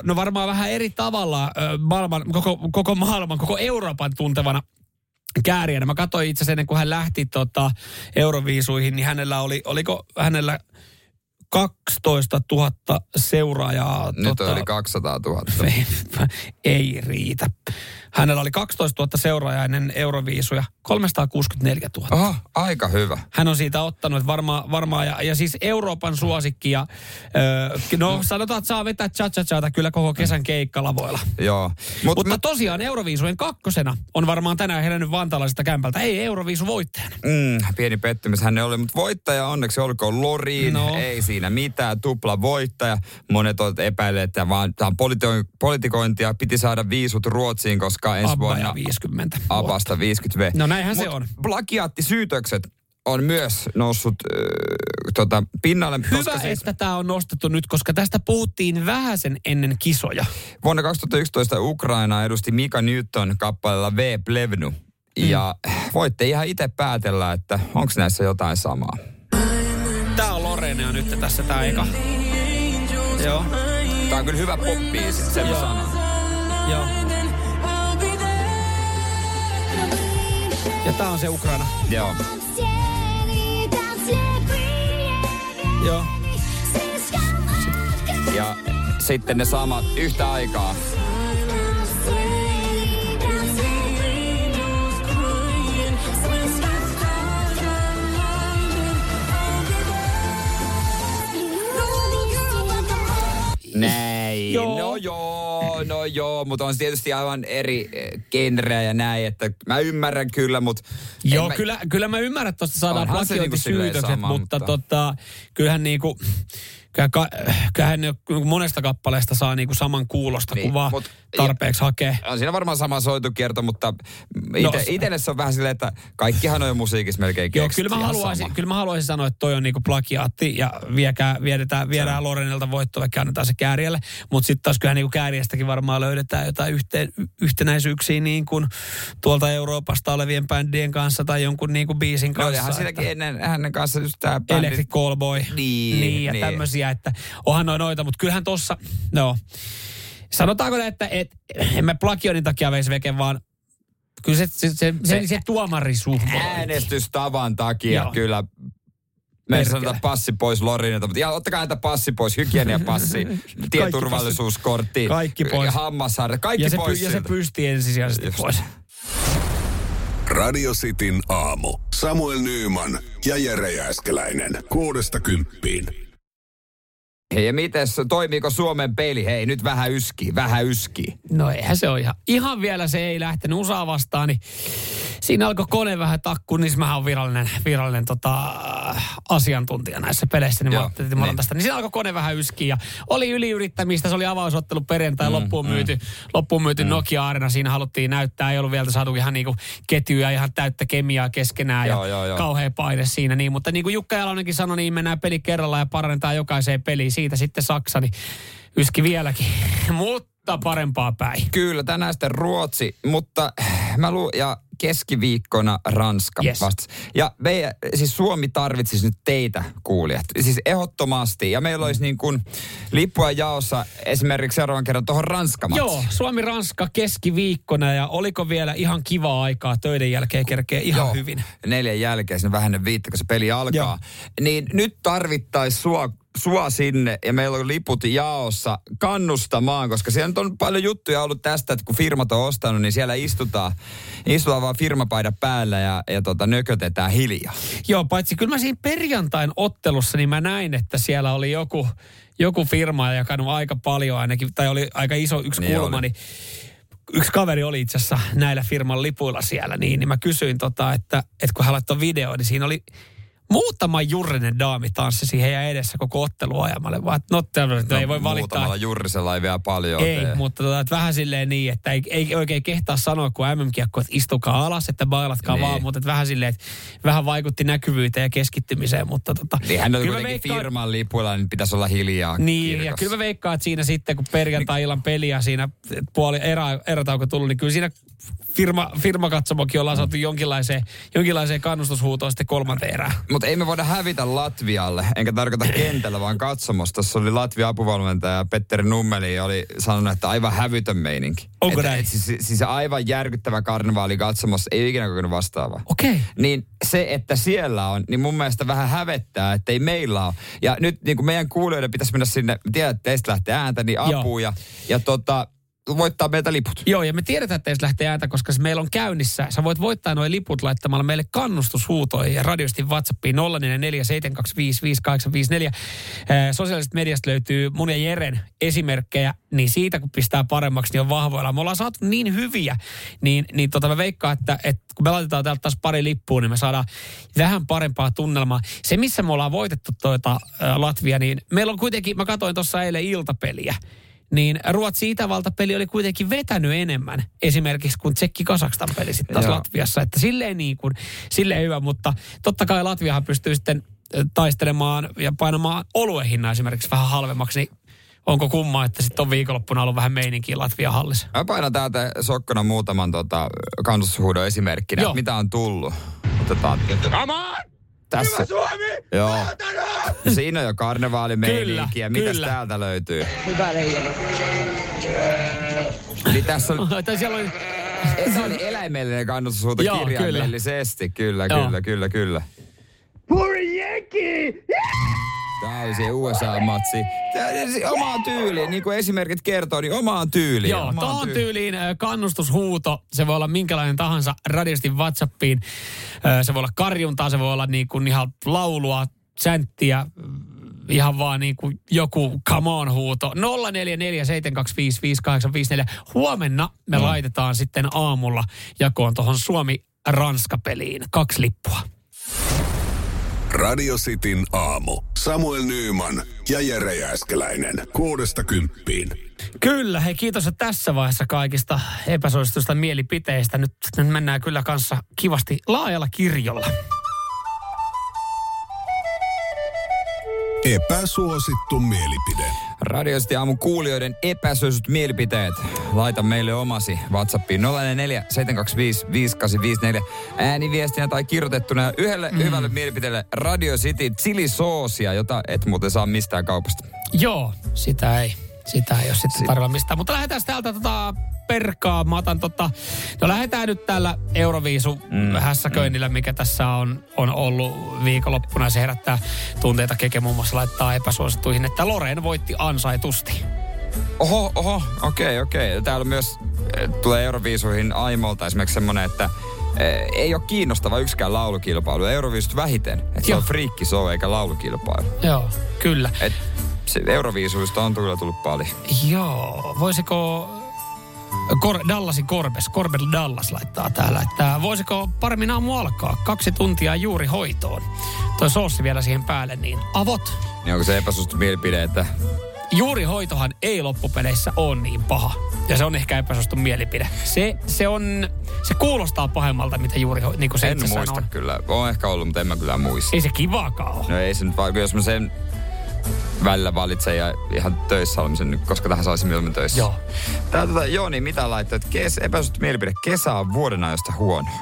no varmaan vähän eri tavalla maailman, koko, koko maailman, koko Euroopan tuntevana kääriänä. Mä katsoin itse asiassa ennen kuin hän lähti tota, Euroviisuihin, niin hänellä oli, oliko hänellä 12 000 seuraajaa. Nyt tota, oli 200 000. ei, ei riitä. Hänellä oli 12 000 seuraajaa ennen Euroviisuja, 364 000. Oho, aika hyvä. Hän on siitä ottanut, varmaan, varmaa, ja, ja siis Euroopan suosikki, ja ö, no sanotaan, että saa vetää cha kyllä koko kesän keikkalavoilla. Joo. Mut, Mutta mut, tosiaan Euroviisujen kakkosena on varmaan tänään herännyt vantaalaiselta kämpältä. Ei Euroviisu voittajana. mm, pieni pettymys hän oli, mutta voittaja onneksi olkoon Loriin. No. Ei siinä mitään, tupla voittaja. Monet ovat epäilleet, että vaan tämä on politi- politikointia. Piti saada viisut Ruotsiin, koska ensi Abba vuonna ja 50. Abasta 50 V. No näinhän se Mut on. Plagiaattisyytökset on myös noussut äh, tota, pinnalle. Hyvä, koska siis että tämä on nostettu nyt, koska tästä puhuttiin vähäsen ennen kisoja. Vuonna 2011 Ukraina edusti Mika Newton kappaleella V. Plevnu. Mm. Ja voitte ihan itse päätellä, että onko näissä jotain samaa. Tää on Loreenea nyt tässä tää eka. Joo, Tää on kyllä hyvä poppi, sen mä Joo. sanon. joo. Ja tää on se Ukraina. Joo. Joo. Ja sitten ne samat yhtä aikaa. Näin. Joo. No joo, no joo, mutta on se tietysti aivan eri eh, genreä ja näin, että mä ymmärrän kyllä, mutta... Joo, mä, kyllä, kyllä mä ymmärrän, että tuosta saadaan se niinku mutta, mutta- tota, kyllähän niinku, ka, kyllähän ne monesta kappaleesta saa niinku saman kuulosta, Niin, niin, kun vaan mut- tarpeeksi hakee. On siinä varmaan sama soitukierto, mutta ite, No, itelle se on vähän silleen, että kaikkihan on jo musiikissa melkein Joo, kyllä mä, haluaisin, sama. kyllä mä haluaisin sanoa, että toi on niinku plagiaatti ja viekää, viedetään, viedään Lorenilta voitto, vaikka annetaan se kääriälle. Mutta sitten taas kyllähän niinku kääriästäkin varmaan löydetään jotain yhteen, yhtenäisyyksiä niin kuin tuolta Euroopasta olevien bändien kanssa tai jonkun niinku biisin No kanssa. olihan että- ennen hänen kanssa just bändi. Electric Callboy. Niin, niin ja niin. tämmöisiä, että onhan noin noita, mutta kyllähän tossa, no, sanotaanko näin, että et, en mä plagioinnin takia veisi veke, vaan kyllä se, se, se, se, se, se tuomarisuhmo. Äänestystavan takia Joo. kyllä me Perkele. sanotaan passi pois Lorinilta, mutta ja ottakaa näitä passi pois, hygieniapassi, tieturvallisuuskortti, Kaikki pois. hammasharja, kaikki ja se, pois ja se pysti ensisijaisesti Just. pois. Radio Cityn aamu. Samuel Nyyman ja Jere Jääskeläinen. Kuudesta kymppiin. Hei, ja mites, toimiiko Suomen peli? Hei, nyt vähän yskii, vähän yskii. No eihän se ole ihan, ihan vielä se ei lähtenyt USA vastaan, niin siinä alkoi kone vähän takkuun, niin mä oon virallinen, virallinen tota, asiantuntija näissä peleissä, niin mä Joo, ajattelin, että mä niin. tästä. Niin siinä alkoi kone vähän yskiä ja oli yliyrittämistä, se oli avausottelu perjantai, mm, loppuun myyty, loppuun myyty mm. Nokia-arena, siinä haluttiin näyttää, ei ollut vielä saatu ihan niinku ketjuja, ihan täyttä kemiaa keskenään Joo, ja joo, joo. kauhea paine siinä, niin, mutta niin kuin Jukka Jalonenkin sanoi, niin mennään peli kerrallaan ja parannetaan jokaiseen peliin, siitä sitten Saksa, niin yski vieläkin, mutta parempaa päin. Kyllä, tänään sitten Ruotsi, mutta mä lu ja keskiviikkona Ranska Yes. vastas. Ja me, siis Suomi tarvitsisi nyt teitä kuulijat. Siis ehdottomasti. Ja meillä olisi niin kuin lippua jaossa esimerkiksi seuraavan kerran tuohon ranska Joo, Suomi-Ranska keskiviikkona ja oliko vielä ihan kivaa aikaa töiden jälkeen kerkee ihan Joo. hyvin. Neljän jälkeen sinne vähän viittä, kun se peli alkaa. Joo. Niin nyt tarvittaisiin sua, sua sinne ja meillä on liput jaossa kannustamaan, koska siellä nyt on paljon juttuja ollut tästä, että kun firmat on ostanut, niin siellä istutaan, istutaan vaan firmapaida päällä ja, ja tota, nökötetään hiljaa. Joo, paitsi kyllä mä siinä perjantain ottelussa, niin mä näin, että siellä oli joku, joku firma jakanut aika paljon ainakin, tai oli aika iso yksi Niin kulma, oli. niin yksi kaveri oli itse asiassa näillä firman lipuilla siellä, niin, niin mä kysyin tota, että, että kun hän laittoi video, niin siinä oli muutama jurrinen daami tanssisi heidän edessä koko ottelu ajamalle, vaan no, no, ei voi valittaa. Muutamalla jurrisella ei vielä paljon Ei, tee. mutta tota, että vähän silleen niin, että ei, ei oikein kehtaa sanoa, kun MM-kiekko, että istukaa alas, että bailatkaa Niin. vaan, mutta että vähän silleen, että vähän vaikutti näkyvyyteen ja keskittymiseen, mutta tota, Niin hän on kuitenkin veikkaan- firman lipuilla, niin pitäisi olla hiljaa niin, kirkas. ja kyllä mä veikkaan, että siinä sitten, kun perjantai-illan peliä siinä puoli erä, erätauko tullut, niin kyllä siinä firma, firmakatsomokin ollaan saatu jonkinlaiseen, jonkinlaiseen kannustushuutoon sitten kolmanteen erään. Mutta ei me voida hävitä Latvialle, enkä tarkoita kentällä, vaan katsomossa. Tuossa oli Latvian apuvalmentaja Petteri Nummeli oli sanonut, että aivan hävytön meininki. Onko että, näin? Et, siis, siis aivan järkyttävä karnevaali katsomossa, ei ikinä kokenut vastaavaa. Okei. Okay. Niin se, että siellä on, niin mun mielestä vähän hävettää, että ei meillä ole. Ja nyt niin kuin meidän kuulijoiden pitäisi mennä sinne, tiedät, teistä lähtee ääntä, niin apuun ja, ja tota, voittaa meiltä liput. Joo, ja me tiedetään, että se lähtee ääntä, koska se meillä on käynnissä. Sä voit voittaa nuo liput laittamalla meille kannustushuutoja ja radiosti WhatsAppiin 0447255854. Ee, Sosiaalisesta mediasta löytyy mun ja Jeren esimerkkejä, niin siitä kun pistää paremmaksi, niin on vahvoilla. Me ollaan saatu niin hyviä, niin, niin tota mä veikkaan, että, että kun me laitetaan täältä taas pari lippua, niin me saadaan vähän parempaa tunnelmaa. Se, missä me ollaan voitettu tuota, Latvia, niin meillä on kuitenkin, mä katsoin tuossa eilen iltapeliä, niin Ruotsi-Itävalta-peli oli kuitenkin vetänyt enemmän esimerkiksi kuin Tsekki-Kasakstan peli sitten taas Joo. Latviassa. Että silleen niin kuin, silleen hyvä, mutta totta kai Latviahan pystyy sitten taistelemaan ja painamaan oluen hinnan esimerkiksi vähän halvemmaksi, niin onko kummaa, että sitten on viikonloppuna ollut vähän meininkiä Latvian hallissa? Mä painan täältä sokkona muutaman tota, kannustushuudon esimerkkinä, Joo. että mitä on tullut. Otetaan. Come on! Tässä. Hyvä Suomi! Joo. Siinä on jo karnevaalimeininki. Kyllä, Ja mitäs kyllä. täältä löytyy? Hyvä leijona. Niin tässä on, tai siellä oli, se oli eläimellinen kannustushuuto Joo, kirjaimellisesti. Kyllä, Joo. kyllä, kyllä, kyllä. Tämä oli se USA-matsi. Omaan tyyliin, niin kuin esimerkit kertoo, niin omaan tyyliin. Joo, Omaan tuohon tyy- tyyliin ö, kannustushuuto, se voi olla minkälainen tahansa radiosti WhatsAppiin. Ö, Se voi olla karjuntaa, se voi olla niin kuin ihan laulua, sänttiä, mm, ihan vaan niin kuin joku come on huuto. 0447255854. Huomenna me laitetaan sitten aamulla jakoon tuohon Suomi-Ranska-peliin kaksi lippua. Radio Cityn aamu. Samuel Nyyman ja Jere Jääskeläinen. Kuudesta kymppiin. Kyllä, hei kiitos että tässä vaiheessa kaikista epäsuositusta mielipiteistä. Nyt, nyt mennään kyllä kanssa kivasti laajalla kirjolla. Epäsuosittu mielipide. Radiosti aamun kuulijoiden epäsuositut mielipiteet. Laita meille omasi WhatsAppiin 044 725 5854 ääniviestinä tai kirjoitettuna yhdelle mm. hyvälle mielipiteelle Radio City chili soosia, jota et muuten saa mistään kaupasta. Joo, sitä ei. Sitä ei ole sitten tarjolla mistään. Mutta lähdetään täältä tota perkaa. Mä otan tota, no lähdetään nyt tällä Euroviisu mm, hässäköinnillä, mikä tässä on, on ollut viikonloppuna. Se herättää tunteita. Keke muun muassa laittaa epäsuosittuihin, että Loreen voitti ansaitusti. Oho, oho, okei, okei. Täällä myös eh, tulee Euroviisuihin Aimolta esimerkiksi semmoinen, että eh, ei ole kiinnostava yksikään laulukilpailu. Euroviisut vähiten. Että se Joo. on friikki show eikä laulukilpailu. Joo, kyllä. Et se Euroviisuista on kyllä tullut paljon. Joo, voisiko Kor- Dallasin Korbes, Corbel Dallas laittaa täällä, että voisiko paremmin aamu alkaa kaksi tuntia juuri hoitoon. Toi soossi vielä siihen päälle, niin avot. Niin onko se epäsuosittu mielipide, että Juuri hoitohan ei loppupeleissä ole niin paha. Ja se on ehkä epäsuostun mielipide. Se, se on, se kuulostaa pahemmalta, mitä juuri niin kuin se en muista on. kyllä. On ehkä ollut, mutta en mä kyllä muista. Ei se kivaakaan ole. No ei se nyt jos mä sen välillä valitsen ja ihan töissä olemisen, niin koska tähän saisi mieluummin töissä. Joo. Tää tota, Joni, mitä laittaa, että kes, epäsuosittu mielipide, kesä on vuoden ajosta huonoin.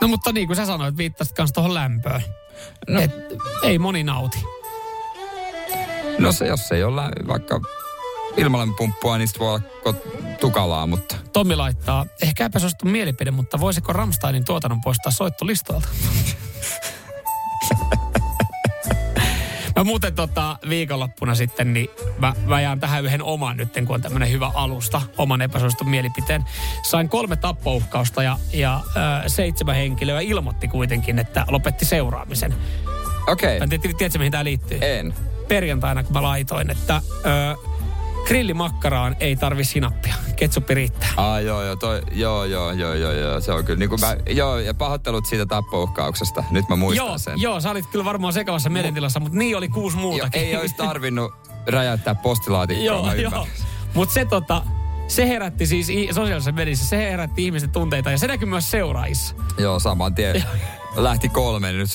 No mutta niin kuin sä sanoit, viittasit myös tuohon lämpöön. No. Et, ei moni nauti. No se, jos ei olla vaikka ilmalämpöpumppua, niin voi olla tukalaa, mutta Tommi laittaa, ehkä epäsuosittu mielipide, mutta voisiko Ramsteinin tuotannon poistaa soittolistoilta? Mä muuten tota, viikonloppuna sitten, niin mä, mä jään tähän yhden oman nyt, kun on tämmönen hyvä alusta, oman epäsuositun mielipiteen. Sain kolme tappouhkausta ja, ja ö, seitsemän henkilöä ilmoitti kuitenkin, että lopetti seuraamisen. okei, Mä en tiedä, tiedätkö mihin tämä liittyy? en. perjantaina, kun mä laitoin, että ö, grillimakkaraan ei tarvi sinappia. Ketsuppi riittää. Ah, joo, joo, toi, joo, joo, joo, joo, joo, se on kyllä. Niin mä, joo, ja pahoittelut siitä tappouhkauksesta. Nyt mä muistan Joo, sen. joo, sä olit kyllä varmaan sekavassa merentilassa, mutta niin oli kuusi Jo, muutakin. ei olisi tarvinnut räjäyttää postilaatikkoa. Joo, joo. Mutta se tota, se herätti siis sosiaalisessa mediassa, se herätti ihmisten tunteita ja se näkyy myös seuraajissa. Joo, saman tien. Lähti kolme nyt.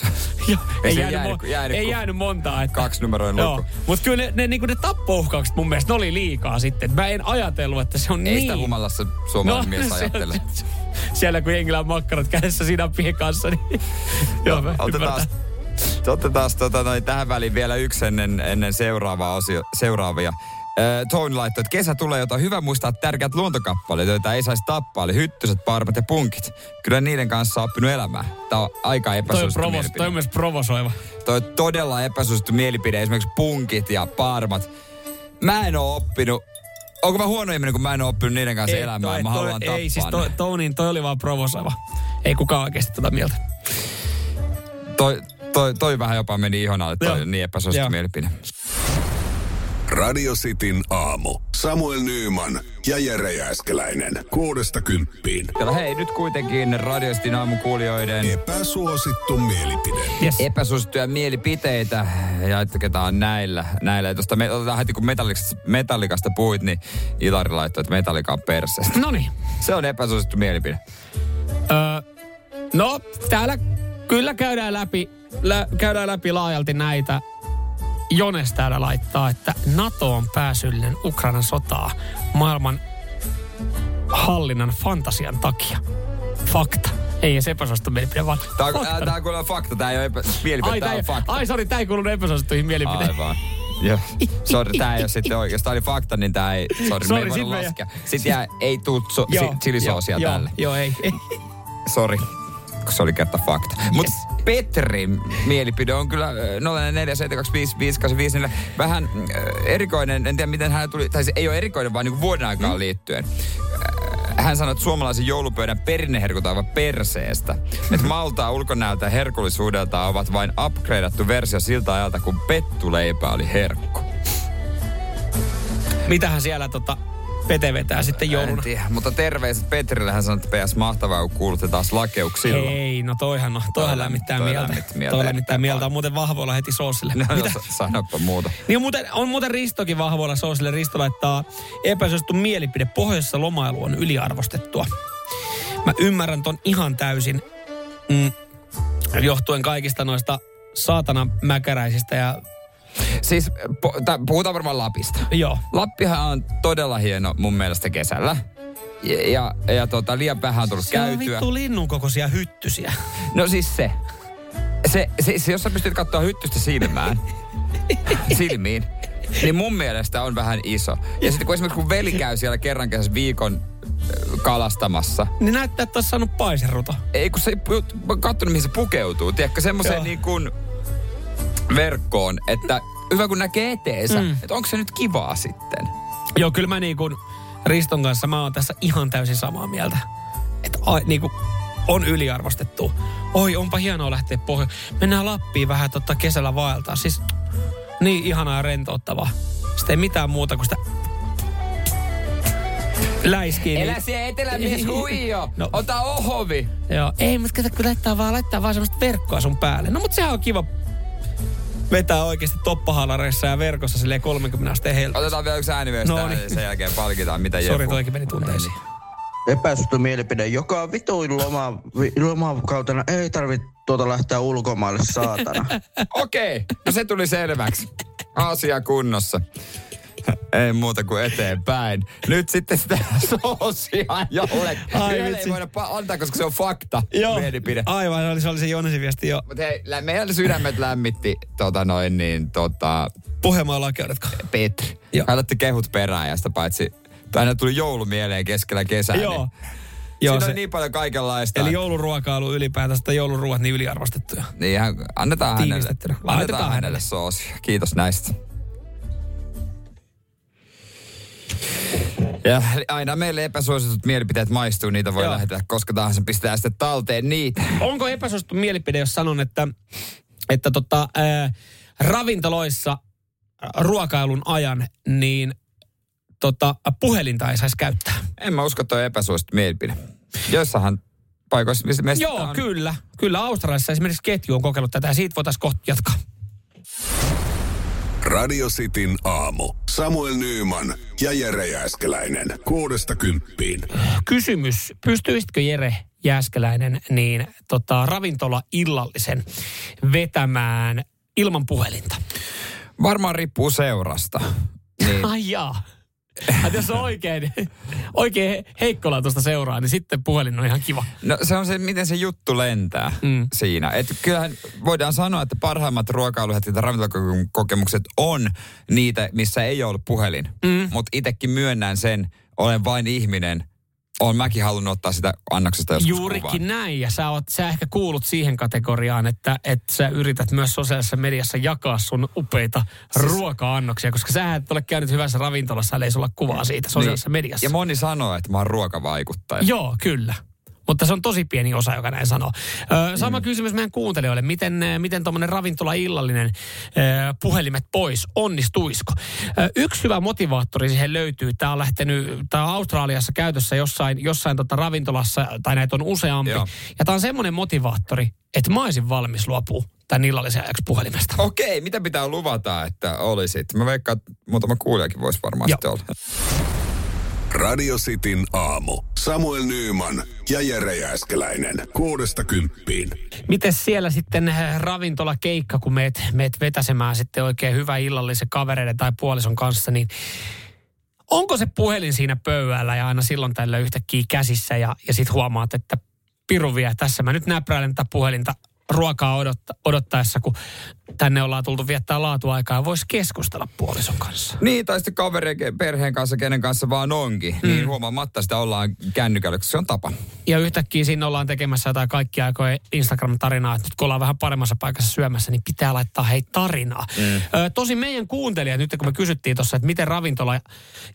Joo, ei, jäänyt, jäänyt- mo- jäänyt ei jäänyt montaa. Että, Kaksi numeroin luku. mutta kyllä ne, ne, niinku ne tappouhkaukset mun mielestä ne oli liikaa sitten. Mä en ajatellut, että se on Ei niin. sitä humalassa suomalainen mies se- ajattele. se- Siellä kun jengillä on makkarat kädessä sinappien kanssa, niin joo, mä Otetaan, otetaan tota, noin, tähän väliin vielä yksi ennen, ennen seuraavaa osio, seuraavia. Äh, Tony laittoi, että kesä tulee, jota hyvä muistaa tärkeät luontokappaleet, joita ei saisi tappaa, eli hyttyset, parmat ja punkit. Kyllä niiden kanssa on oppinut elämään. Tämä on aika Toi epäsuosittu provos, mielipide. toi on myös provosoiva. Toi on todella epäsuosittu mielipide, esimerkiksi punkit ja parmat. Mä en oo oppinut, onko mä huono ihminen, kun mä en oo oppinut niiden kanssa Ei, elämään, toi- mä toi- haluan tappaa Ei, siis toi, Tonin, toi oli vaan provosoiva. Ei kukaan oikeasti tota mieltä. Toi, toi, toi vähän jopa meni ihon alle, toi Joo. niin epäsuosittu mielipide. Radio Cityn aamu. Samuel Nyyman ja Jere Jääskeläinen. Kuudesta kymppiin. Hei, nyt kuitenkin radioistin aamukuulijoiden Epäsuosittu mielipide. Yes. epäsuosittuja mielipiteitä ja jatketaan näillä. näillä. Ja tosta me otetaan heti kun metallikasta, metallikasta puhuit, niin Ilari laittoi, että metallika on perseestä. No niin. Se on epäsuosittu mielipide. Öö, no, täällä kyllä käydään läpi, lä, käydään läpi laajalti näitä. Jones täällä laittaa, että NATO on pääsyllinen Ukrainan sotaa maailman hallinnan fantasian takia. Fakta. Ei edes epäsuosittu mielipide, vaan Tää on, fakta. ää, tää on kyllä fakta, tää ei ole epä, mielipide, ai, tää, on fakta. ai sori, tää ei kuulunut epäsuosittuihin mielipiteisiin. Aivan. Joo. Sorry, tää ei ole sitten oikein. Jos tää oli fakta, niin tää ei, Sorry, me ei voida laskea. Sitten jää, ei tuu so, si, chilisoosia tälle. Joo, ei. Sori, se oli kerta fakta. Yes. Mutta Petrin mielipide on kyllä äh, 04725585 vähän äh, erikoinen. En tiedä, miten hän tuli, tai se ei ole erikoinen, vaan niin vuoden aikaan liittyen. Äh, Hän sanoi, että suomalaisen joulupöydän perinneherkut aivan perseestä. Että maltaa ulkonäöltä ja herkullisuudelta ovat vain upgradeattu versio siltä ajalta, kun pettuleipä oli herkku. Mitähän siellä tota Pete vetää sitten jouluna? En tiedä, mutta terveiset Petrille hän sanoi, että PS mahtavaa, kun kuulutte taas lakeuksilla. Ei, no toihan, no, Toi toihan lämmittää toi mieltä. lämmittää mieltä Toi lämmittää mieltä. On muuten vahvoilla heti soosille. No, Mitä? no, sa- sanoppa muuta. Niin on muuten, on muuten Ristokin vahvoilla soosille. Risto laittaa epäsuosittu mielipide. Pohjoisessa lomailu on yliarvostettua. Mä ymmärrän ton ihan täysin. Mm, johtuen kaikista noista saatana mäkäräisistä ja Siis po, puhutaan varmaan Lapista. joo. Lappihan on todella hieno mun mielestä kesällä. Ja, ja, ja tota, liian vähän on tullut Siellä on käytyä. vittu linnun kokoisia hyttysiä. No siis se. Se, se, se jos sä pystyt katsoa hyttystä silmään, silmiin, niin mun mielestä on vähän iso. Ja sitten kun esimerkiksi kun veli käy siellä kerran kesässä viikon kalastamassa, Niin näyttää, että olisi saanut paiseruto. ei kun se ei kattonut, mihin se pukeutuu. Tiedätkö, semmoiseen niin kuin verkkoon, että hyvä kun näkee eteensä, mm. että onko se nyt kivaa sitten. Joo, kyllä mä niin kuin Riston kanssa mä oon tässä ihan täysin samaa mieltä. Että niin kuin on yliarvostettu. Oi, onpa hienoa lähteä pohja. Mennään Lappiin vähän totta kesällä vaeltaa. Siis niin ihanaa ja rentouttavaa. Sitten ei mitään muuta kuin sitä läiskiin. Elä siellä etelämies huijo, No. ota ohovi. Joo. Ei, mutta kato, kun laittaa vaan, laittaa vaan semmoista verkkoa sun päälle. No, mutta sehän on kiva vetää oikeasti toppahalareissa ja verkossa silleen 30 asteen helposti. Otetaan vielä yksi ääniviesti No niin. niin. sen jälkeen palkitaan, mitä Sori, joku. toikin meni tunteisiin. Epäsuosittu mielipide. Joka vituin loma, vi- lomakautena ei tarvitse tuota lähteä ulkomaille, saatana. Okei, okay. no se tuli selväksi. Asia kunnossa. Ei muuta kuin eteenpäin. Nyt sitten sitä soosia jolle. Ai ei voida antaa, koska se on fakta. Mielipide. Aivan, se oli, se oli se Jonesin viesti jo. Mutta hei, lä- meidän sydämet lämmitti tota noin niin tota Pohjanmaan lakeudetko? Petri. Joo. Kehut perään ja sitä paitsi, aina tuli joulu mieleen keskellä kesää. Joo. Niin, Joo, siinä se, on niin paljon kaikenlaista. eli jouluruokailu ylipäätänsä, tai jouluruuat niin yliarvostettuja. Niin annetaan hänelle, annetaan hänelle. soosia. Kiitos näistä. Ja aina meille epäsuositut mielipiteet maistuu, niitä voi Joo. lähettää koska tahansa, pistää sitten talteen niitä. Onko epäsuosittu mielipide, jos sanon, että, että tota, ää, ravintoloissa ruokailun ajan, niin tota, puhelinta ei saisi käyttää. En mä usko, että toi epäsuosittu mielipide. Joissahan paikoissa, missä Joo, on. kyllä. Kyllä Australiassa esimerkiksi ketju on kokeillut tätä ja siitä voitaisiin kohta jatkaa. Radio Cityn aamu. Samuel Nyyman ja Jere Jääskeläinen. Kuudesta kymppiin. Kysymys, pystyisitkö Jere Jääskeläinen niin tota, ravintola illallisen vetämään ilman puhelinta? Varmaan riippuu seurasta. Niin. Ai jaa. Jos on oikein, oikein heikkolaatuista seuraa, niin sitten puhelin on ihan kiva. No se on se, miten se juttu lentää Mm. siinä. Et kyllähän voidaan sanoa, että parhaimmat ruokailuhet ja ravintolakokemukset on niitä, missä ei ole ollut puhelin. Mm. Mutta itsekin myönnän sen, olen vain ihminen. Olen mäkin halunnut ottaa sitä annoksesta joskus Juurikin kuvaa. näin, ja sä, oot, sä ehkä kuulut siihen kategoriaan, että, että sä yrität myös sosiaalisessa mediassa jakaa sun upeita siis, ruoka-annoksia, koska sä et ole käynyt hyvässä ravintolassa, ellei sulla kuvaa siitä sosiaalisessa Niin. mediassa. Ja moni sanoo, että mä oon ruokavaikuttaja. Joo, kyllä. Mutta se on tosi pieni osa, joka näin sanoo. Ö, sama mm. kysymys meidän kuuntelijoille. Miten, miten tuommoinen ravintola-illallinen ö, puhelimet pois, onnistuisiko? Ö, yksi hyvä motivaattori siihen löytyy. Tämä on lähtenyt, tämä on Australiassa käytössä jossain, jossain tota ravintolassa, tai näitä on useampi. Joo. Ja tämä on semmoinen motivaattori, että mä olisin valmis luopua tämän illallisen ajaksi puhelimesta. Okei, mitä pitää luvata, että olisit? Mä veikkaan, että muutama kuulijakin voisi sitten olla. Radio Cityn aamu. Samuel Nyyman ja Jere Jääskeläinen. Kuudesta kymppiin. Miten siellä sitten äh, ravintolakeikka, kun meet, meet vetäsemään sitten oikein hyvä illallisen kavereiden tai puolison kanssa, niin onko se puhelin siinä pöydällä ja aina silloin tällä yhtäkkiä käsissä ja, ja sitten huomaat, että piru vie, tässä mä nyt näpräilen tätä puhelinta ruokaa odotta, odottaessa, kun tänne ollaan tultu viettää laatuaikaa ja voisi keskustella puolison kanssa. Niin, tai sitten kaverien, ke- perheen kanssa, kenen kanssa vaan onkin. Mm. Niin huomaamatta sitä ollaan kännykällä, se on tapa. Ja yhtäkkiä siinä ollaan tekemässä jotain kaikkia aikoja Instagram-tarinaa, että nyt kun ollaan vähän paremmassa paikassa syömässä, niin pitää laittaa hei tarinaa. Mm. Ö, tosi meidän kuuntelijat, nyt kun me kysyttiin tuossa, että miten ravintola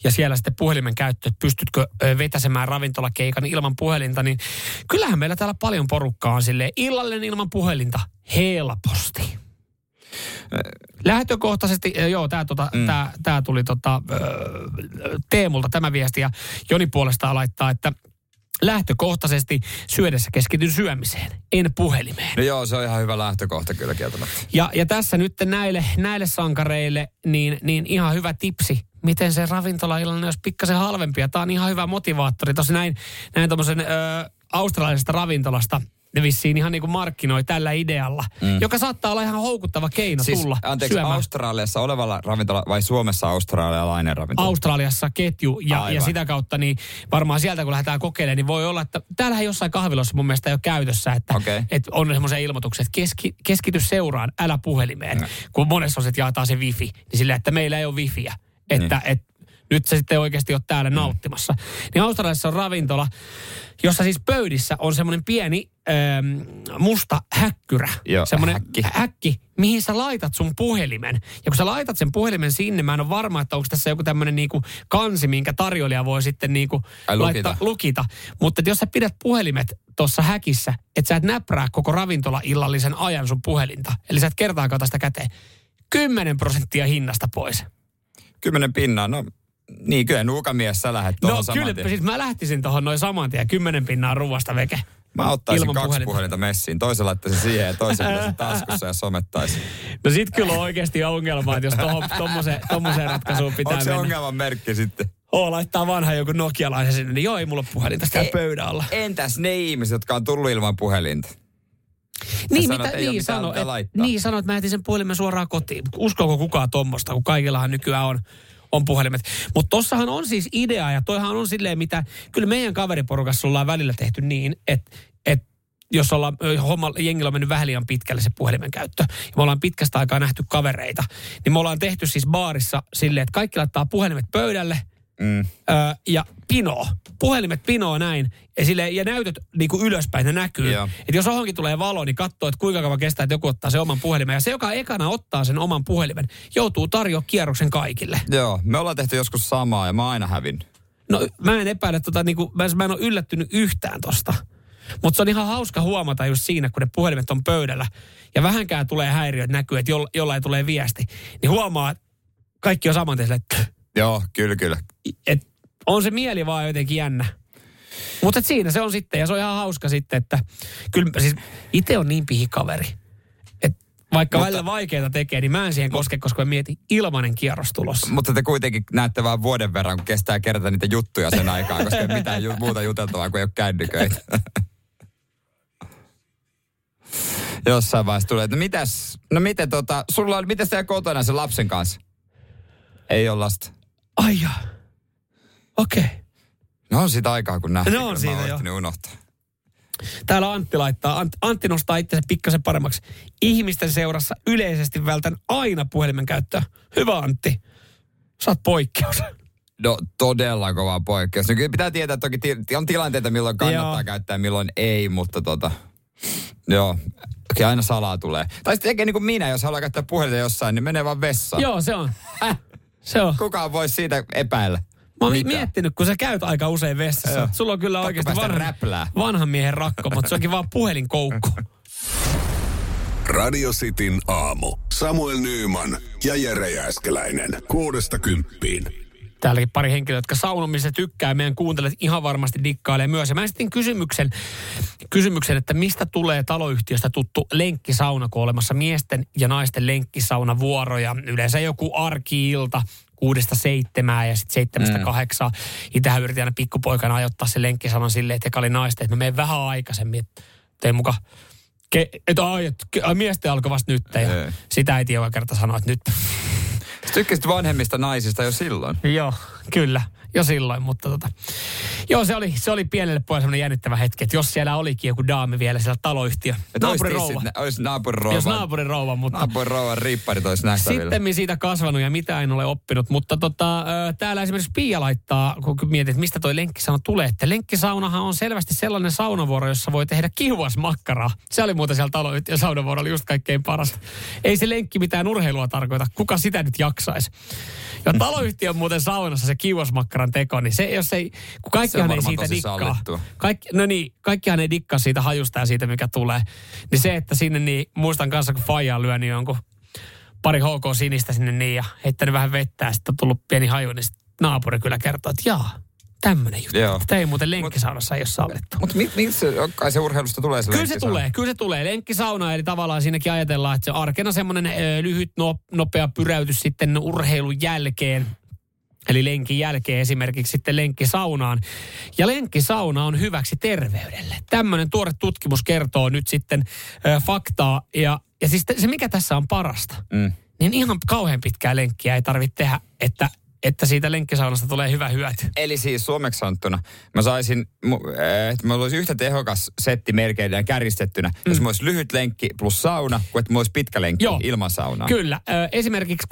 ja siellä sitten puhelimen käyttö, että pystytkö vetäsemään ravintolakeikan ilman puhelinta, niin kyllähän meillä täällä paljon porukkaa on silleen illallinen ilman puhelinta helposti. Lähtökohtaisesti, ö, joo, tämä tota, mm. tää, tää tuli tota, Teemulta tämä viesti ja Joni puolestaan laittaa, että lähtökohtaisesti syödessä keskityn syömiseen, en puhelimeen. No joo, se on ihan hyvä lähtökohta kyllä kieltämättä. Ja, ja tässä nyt näille, näille sankareille, niin, niin ihan hyvä tipsi, miten se ravintolaillan olisi pikkasen halvempia. Tämä on ihan hyvä motivaattori. Tuossa näin, näin tuommoisen ö, australialaisesta ravintolasta ne vissiin ihan niin kuin markkinoi tällä idealla, mm. joka saattaa olla ihan houkuttava keino Siis, tulla anteeksi, syömään. Australiassa olevalla ravintola vai Suomessa australialainen ravintola? Australiassa ketju ja, ja sitä kautta niin varmaan sieltä kun lähdetään kokeilemaan, niin voi olla, että täällähän jossain kahvilossa mun mielestä ei ole käytössä, että, Okei. että on semmoisia ilmoituksia, että keski, keskity seuraan, älä puhelimeen. No. Kun monessa on se, että jaetaan se wifi, niin silleen, että meillä ei ole wifiä. Että Niin. et, nyt se sitten oikeasti on täällä Mm. nauttimassa. Niin Australiassa on ravintola, jossa siis pöydissä on semmoinen pieni ähm, musta häkkyrä. Joo, semmoinen häkki. häkki, mihin sä laitat sun puhelimen. Ja kun sä laitat sen puhelimen sinne, mä en ole varma, että onko tässä joku tämmöinen niinku kansi, minkä tarjoilija voi sitten niinku Ai, lukita. laittaa, lukita. Mutta jos sä pidät puhelimet tuossa häkissä, että sä et näprää koko ravintola illallisen ajan sun puhelinta, eli sä et kertaakaan ota sitä käteen, 10 prosenttia hinnasta pois. Kymmenen pinnaa, no niin kyllä nuukamies sä lähdet tuohon No kyllä, tien. siis mä lähtisin tuohon noin saman tien, 10 pinnaa ruuasta veke. Mä ottaisin ilman kaksi puhelinta. puhelinta messiin. Toisen laittaisin siihen ja toisen pitäisin taskussa ja somettaisin. No sit kyllä on oikeasti ongelma, että jos tohon, tommoseen, tommoseen ratkaisuun pitää Onko se mennä. ongelman merkki sitten? Oo, laittaa vanha joku nokialaisen sinne, niin joo, ei mulla puhelinta täällä Ei. pöydän alla. Entäs ne ihmiset, jotka on tullut ilman puhelinta? Niin, sanot, mitä, niin, mitään sano, et, laittaa. niin sano, että mä jätin sen puhelimen suoraan kotiin. Uskooko kukaan tommosta, kun kaikillahan nykyään on, on puhelimet. Mutta tossahan on siis idea, ja toihan on silleen, mitä kyllä meidän kaveriporukassa ollaan välillä tehty niin, että et, jos ollaan, homma, jengillä on mennyt vähän liian pitkälle se puhelimen käyttö, ja me ollaan pitkästä aikaa nähty kavereita, niin me ollaan tehty siis baarissa silleen, että kaikki laittaa puhelimet pöydälle, Mm. Öö, ja pinoo. Puhelimet pinoo näin. Ja, sille, ja näytöt niin kuin ylöspäin, ne näkyy. Joo. Että jos johonkin tulee valo, niin katsoo, että kuinka kauan kestää, että joku ottaa sen oman puhelimen. Ja se, joka ekana ottaa sen oman puhelimen, joutuu tarjoa kierroksen kaikille. Joo, me ollaan tehty joskus samaa ja mä aina hävin. No mä en epäile, tota, niin kuin, mä, mä en ole yllättynyt yhtään tosta. Mutta se on ihan hauska huomata just siinä, kun ne puhelimet on pöydällä. Ja vähänkään tulee häiriöt näkyy, että joll, jollain tulee viesti. Niin huomaa, että kaikki on saman että Joo, kyllä, kyllä. Et on se mieli vaan jotenkin jännä. Mutta siinä se on sitten, ja se on ihan hauska sitten, että kyllä siis itse on niin pihikaveri, että vaikka Mutta- välillä vaikeita tekee, niin mä en siihen koske, koska mä mietin ilmanen kierros tulossa. Mutta te kuitenkin näette vain vuoden verran, kun kestää kerätä niitä juttuja sen aikaan, koska ei mitään ju- muuta juteltavaa kuin ei ole kännyköitä. Jossain vaiheessa tulee, että mitäs, no miten tota, sulla on, miten siellä kotona sen lapsen kanssa? Ei ole lasta. Ai jaa. Okei. Okay. No on siitä aikaa, kun nähtiin. No on kun mä ehtinyt unohtaa. Täällä Antti laittaa, Ant, Antti nostaa itsensä pikkasen paremmaksi. Ihmisten seurassa yleisesti vältän aina puhelimen käyttöä. Hyvä Antti. Oot poikkeus. No todella kova poikkeus. No, kyllä pitää tietää, että toki ti- on tilanteita, milloin kannattaa Joo. käyttää ja milloin ei, mutta tota, joo, kyllä aina salaa tulee. Tai sitten tekee niin kuin minä, jos haluaa käyttää puhelinta jossain, niin menee vaan vessaan. Joo, se on. Äh, se on. Kukaan voi siitä epäillä. Mä oon Mitä? miettinyt, kun sä käyt aika usein vessassa. Joo. Sulla on kyllä Pakko oikeasti räplää. vanhan miehen rakko, mutta se onkin vaan puhelinkoukku. Radio Cityn aamu. Samuel Nyyman ja Jere Jääskeläinen. Kuudesta kymppiin. Täälläkin pari henkilöä, jotka saunomista tykkää. Meidän kuuntelijat ihan varmasti dikkailee myös. Ja mä esitin kysymyksen, kysymyksen, että mistä tulee taloyhtiöstä tuttu lenkkisauna, kun on olemassa miesten ja naisten lenkkisaunavuoroja. Yleensä joku arki-ilta kuudesta seitsemään ja sitten seitsemästä mm. kahdeksaan. Itähän yritin aina pikkupoikana ajoittaa se lenkkisaunan silleen, että eka oli naisten, että mä menen vähän aikaisemmin. että Tein muka, ke, että ai, ke- ai, miesten alkoi vasta nyt. Ja sitä äiti joka kerta sanoi, että nyt tykkäsit vanhemmista naisista jo silloin. Joo, kyllä. Jo silloin, mutta tota. Joo, se oli, se oli pienelle pojalle semmoinen jännittävä hetki, että jos siellä olikin joku daami vielä siellä taloyhtiö. Että olisi Naapurin rouva. Olisi naapurin rouva. Jos naapurin rouva, mutta Naapurin rouvan riipparit olisi nähtävillä. sitten siitä kasvanut ja mitä en ole oppinut. Mutta tota, täällä esimerkiksi Pia laittaa, kun mietit, että mistä toi lenkkisauna tulee. Että lenkkisaunahan on selvästi sellainen saunavuoro, jossa voi tehdä kihuasmakkaraa. Se oli muuten siellä taloyhtiön saunavuorolla just kaikkein parasta. Ei se lenkki mitään urheilua tarkoita. Kuka sitä nyt jaksaisi? Ja taloyhtiön muuten saunassa se kiuasmakkaran teko, niin se jos ei, kun kaikkihan ei siitä dikkaa. Kaikki, no niin, kaikkihan ei dikkaa siitä hajusta ja siitä, mikä tulee. Niin se, että sinne niin, muistan kanssa, kun Faija lyönyt jonkun pari HK sinistä sinne niin ja heittänyt vähän vettä ja sitten on tullut pieni haju, niin naapuri kyllä kertoo, että jaa, tämmöinen juttu. Joo. Että ei muuten lenkkisaunassa ei ole sallittu. Mutta mi, miksi se, kai se urheilusta tulee se Kyllä se tulee, kyllä se tulee. Lenkkisauna, eli tavallaan siinäkin ajatellaan, että se arkena semmoinen lyhyt, no, nopea pyräytys sitten urheilun jälkeen. Eli lenkin jälkeen esimerkiksi sitten lenkkisaunaan. Ja lenkkisauna on hyväksi terveydelle. Tämmöinen tuore tutkimus kertoo nyt sitten ö, faktaa. Ja, ja siis te- se, mikä tässä on parasta, Mm. niin ihan kauhean pitkää lenkkiä ei tarvitse tehdä, että, että siitä lenkkisaunasta tulee hyvä hyöty. Eli siis suomeksi sanottuna, mä saisin, äh, että mulla olisi yhtä tehokas setti merkeillä kärjistettynä, mm. jos mulla olisi lyhyt lenkki plus sauna, kuin että mulla olisi pitkä lenkki Joo. ilman saunaa. Kyllä. Esimerkiksi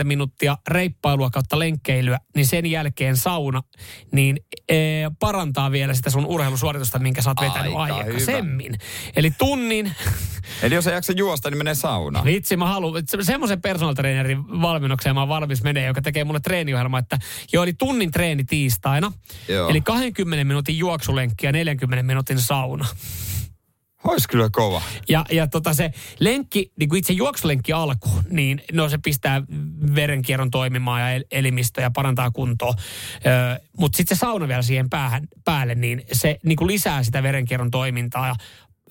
20-30 minuuttia reippailua kautta lenkkeilyä, niin sen jälkeen sauna, niin e, parantaa vielä sitä sun urheilusuoritusta, minkä sä oot vetänyt Aika aikaisemmin. Eli tunnin, Eli jos ei jaksa juosta, niin menee saunaan. vitsi mä haluan, se- semmoisen personal trainerin valmennukseen mä oon valmis menee, joka tekee mulle treeniohjelma, että jo oli tunnin treeni tiistaina, Joo. eli 20 minuutin juoksulenkki ja 40 minuutin sauna. Olisi kyllä kova. Ja, ja tota se lenkki, niin kuin itse juoksulenkki alku, niin no se pistää verenkierron toimimaan ja el- elimistö ja parantaa kuntoa. Öö, Mutta sitten se sauna vielä siihen päähän, päälle, niin se niin kuin lisää sitä verenkierron toimintaa ja,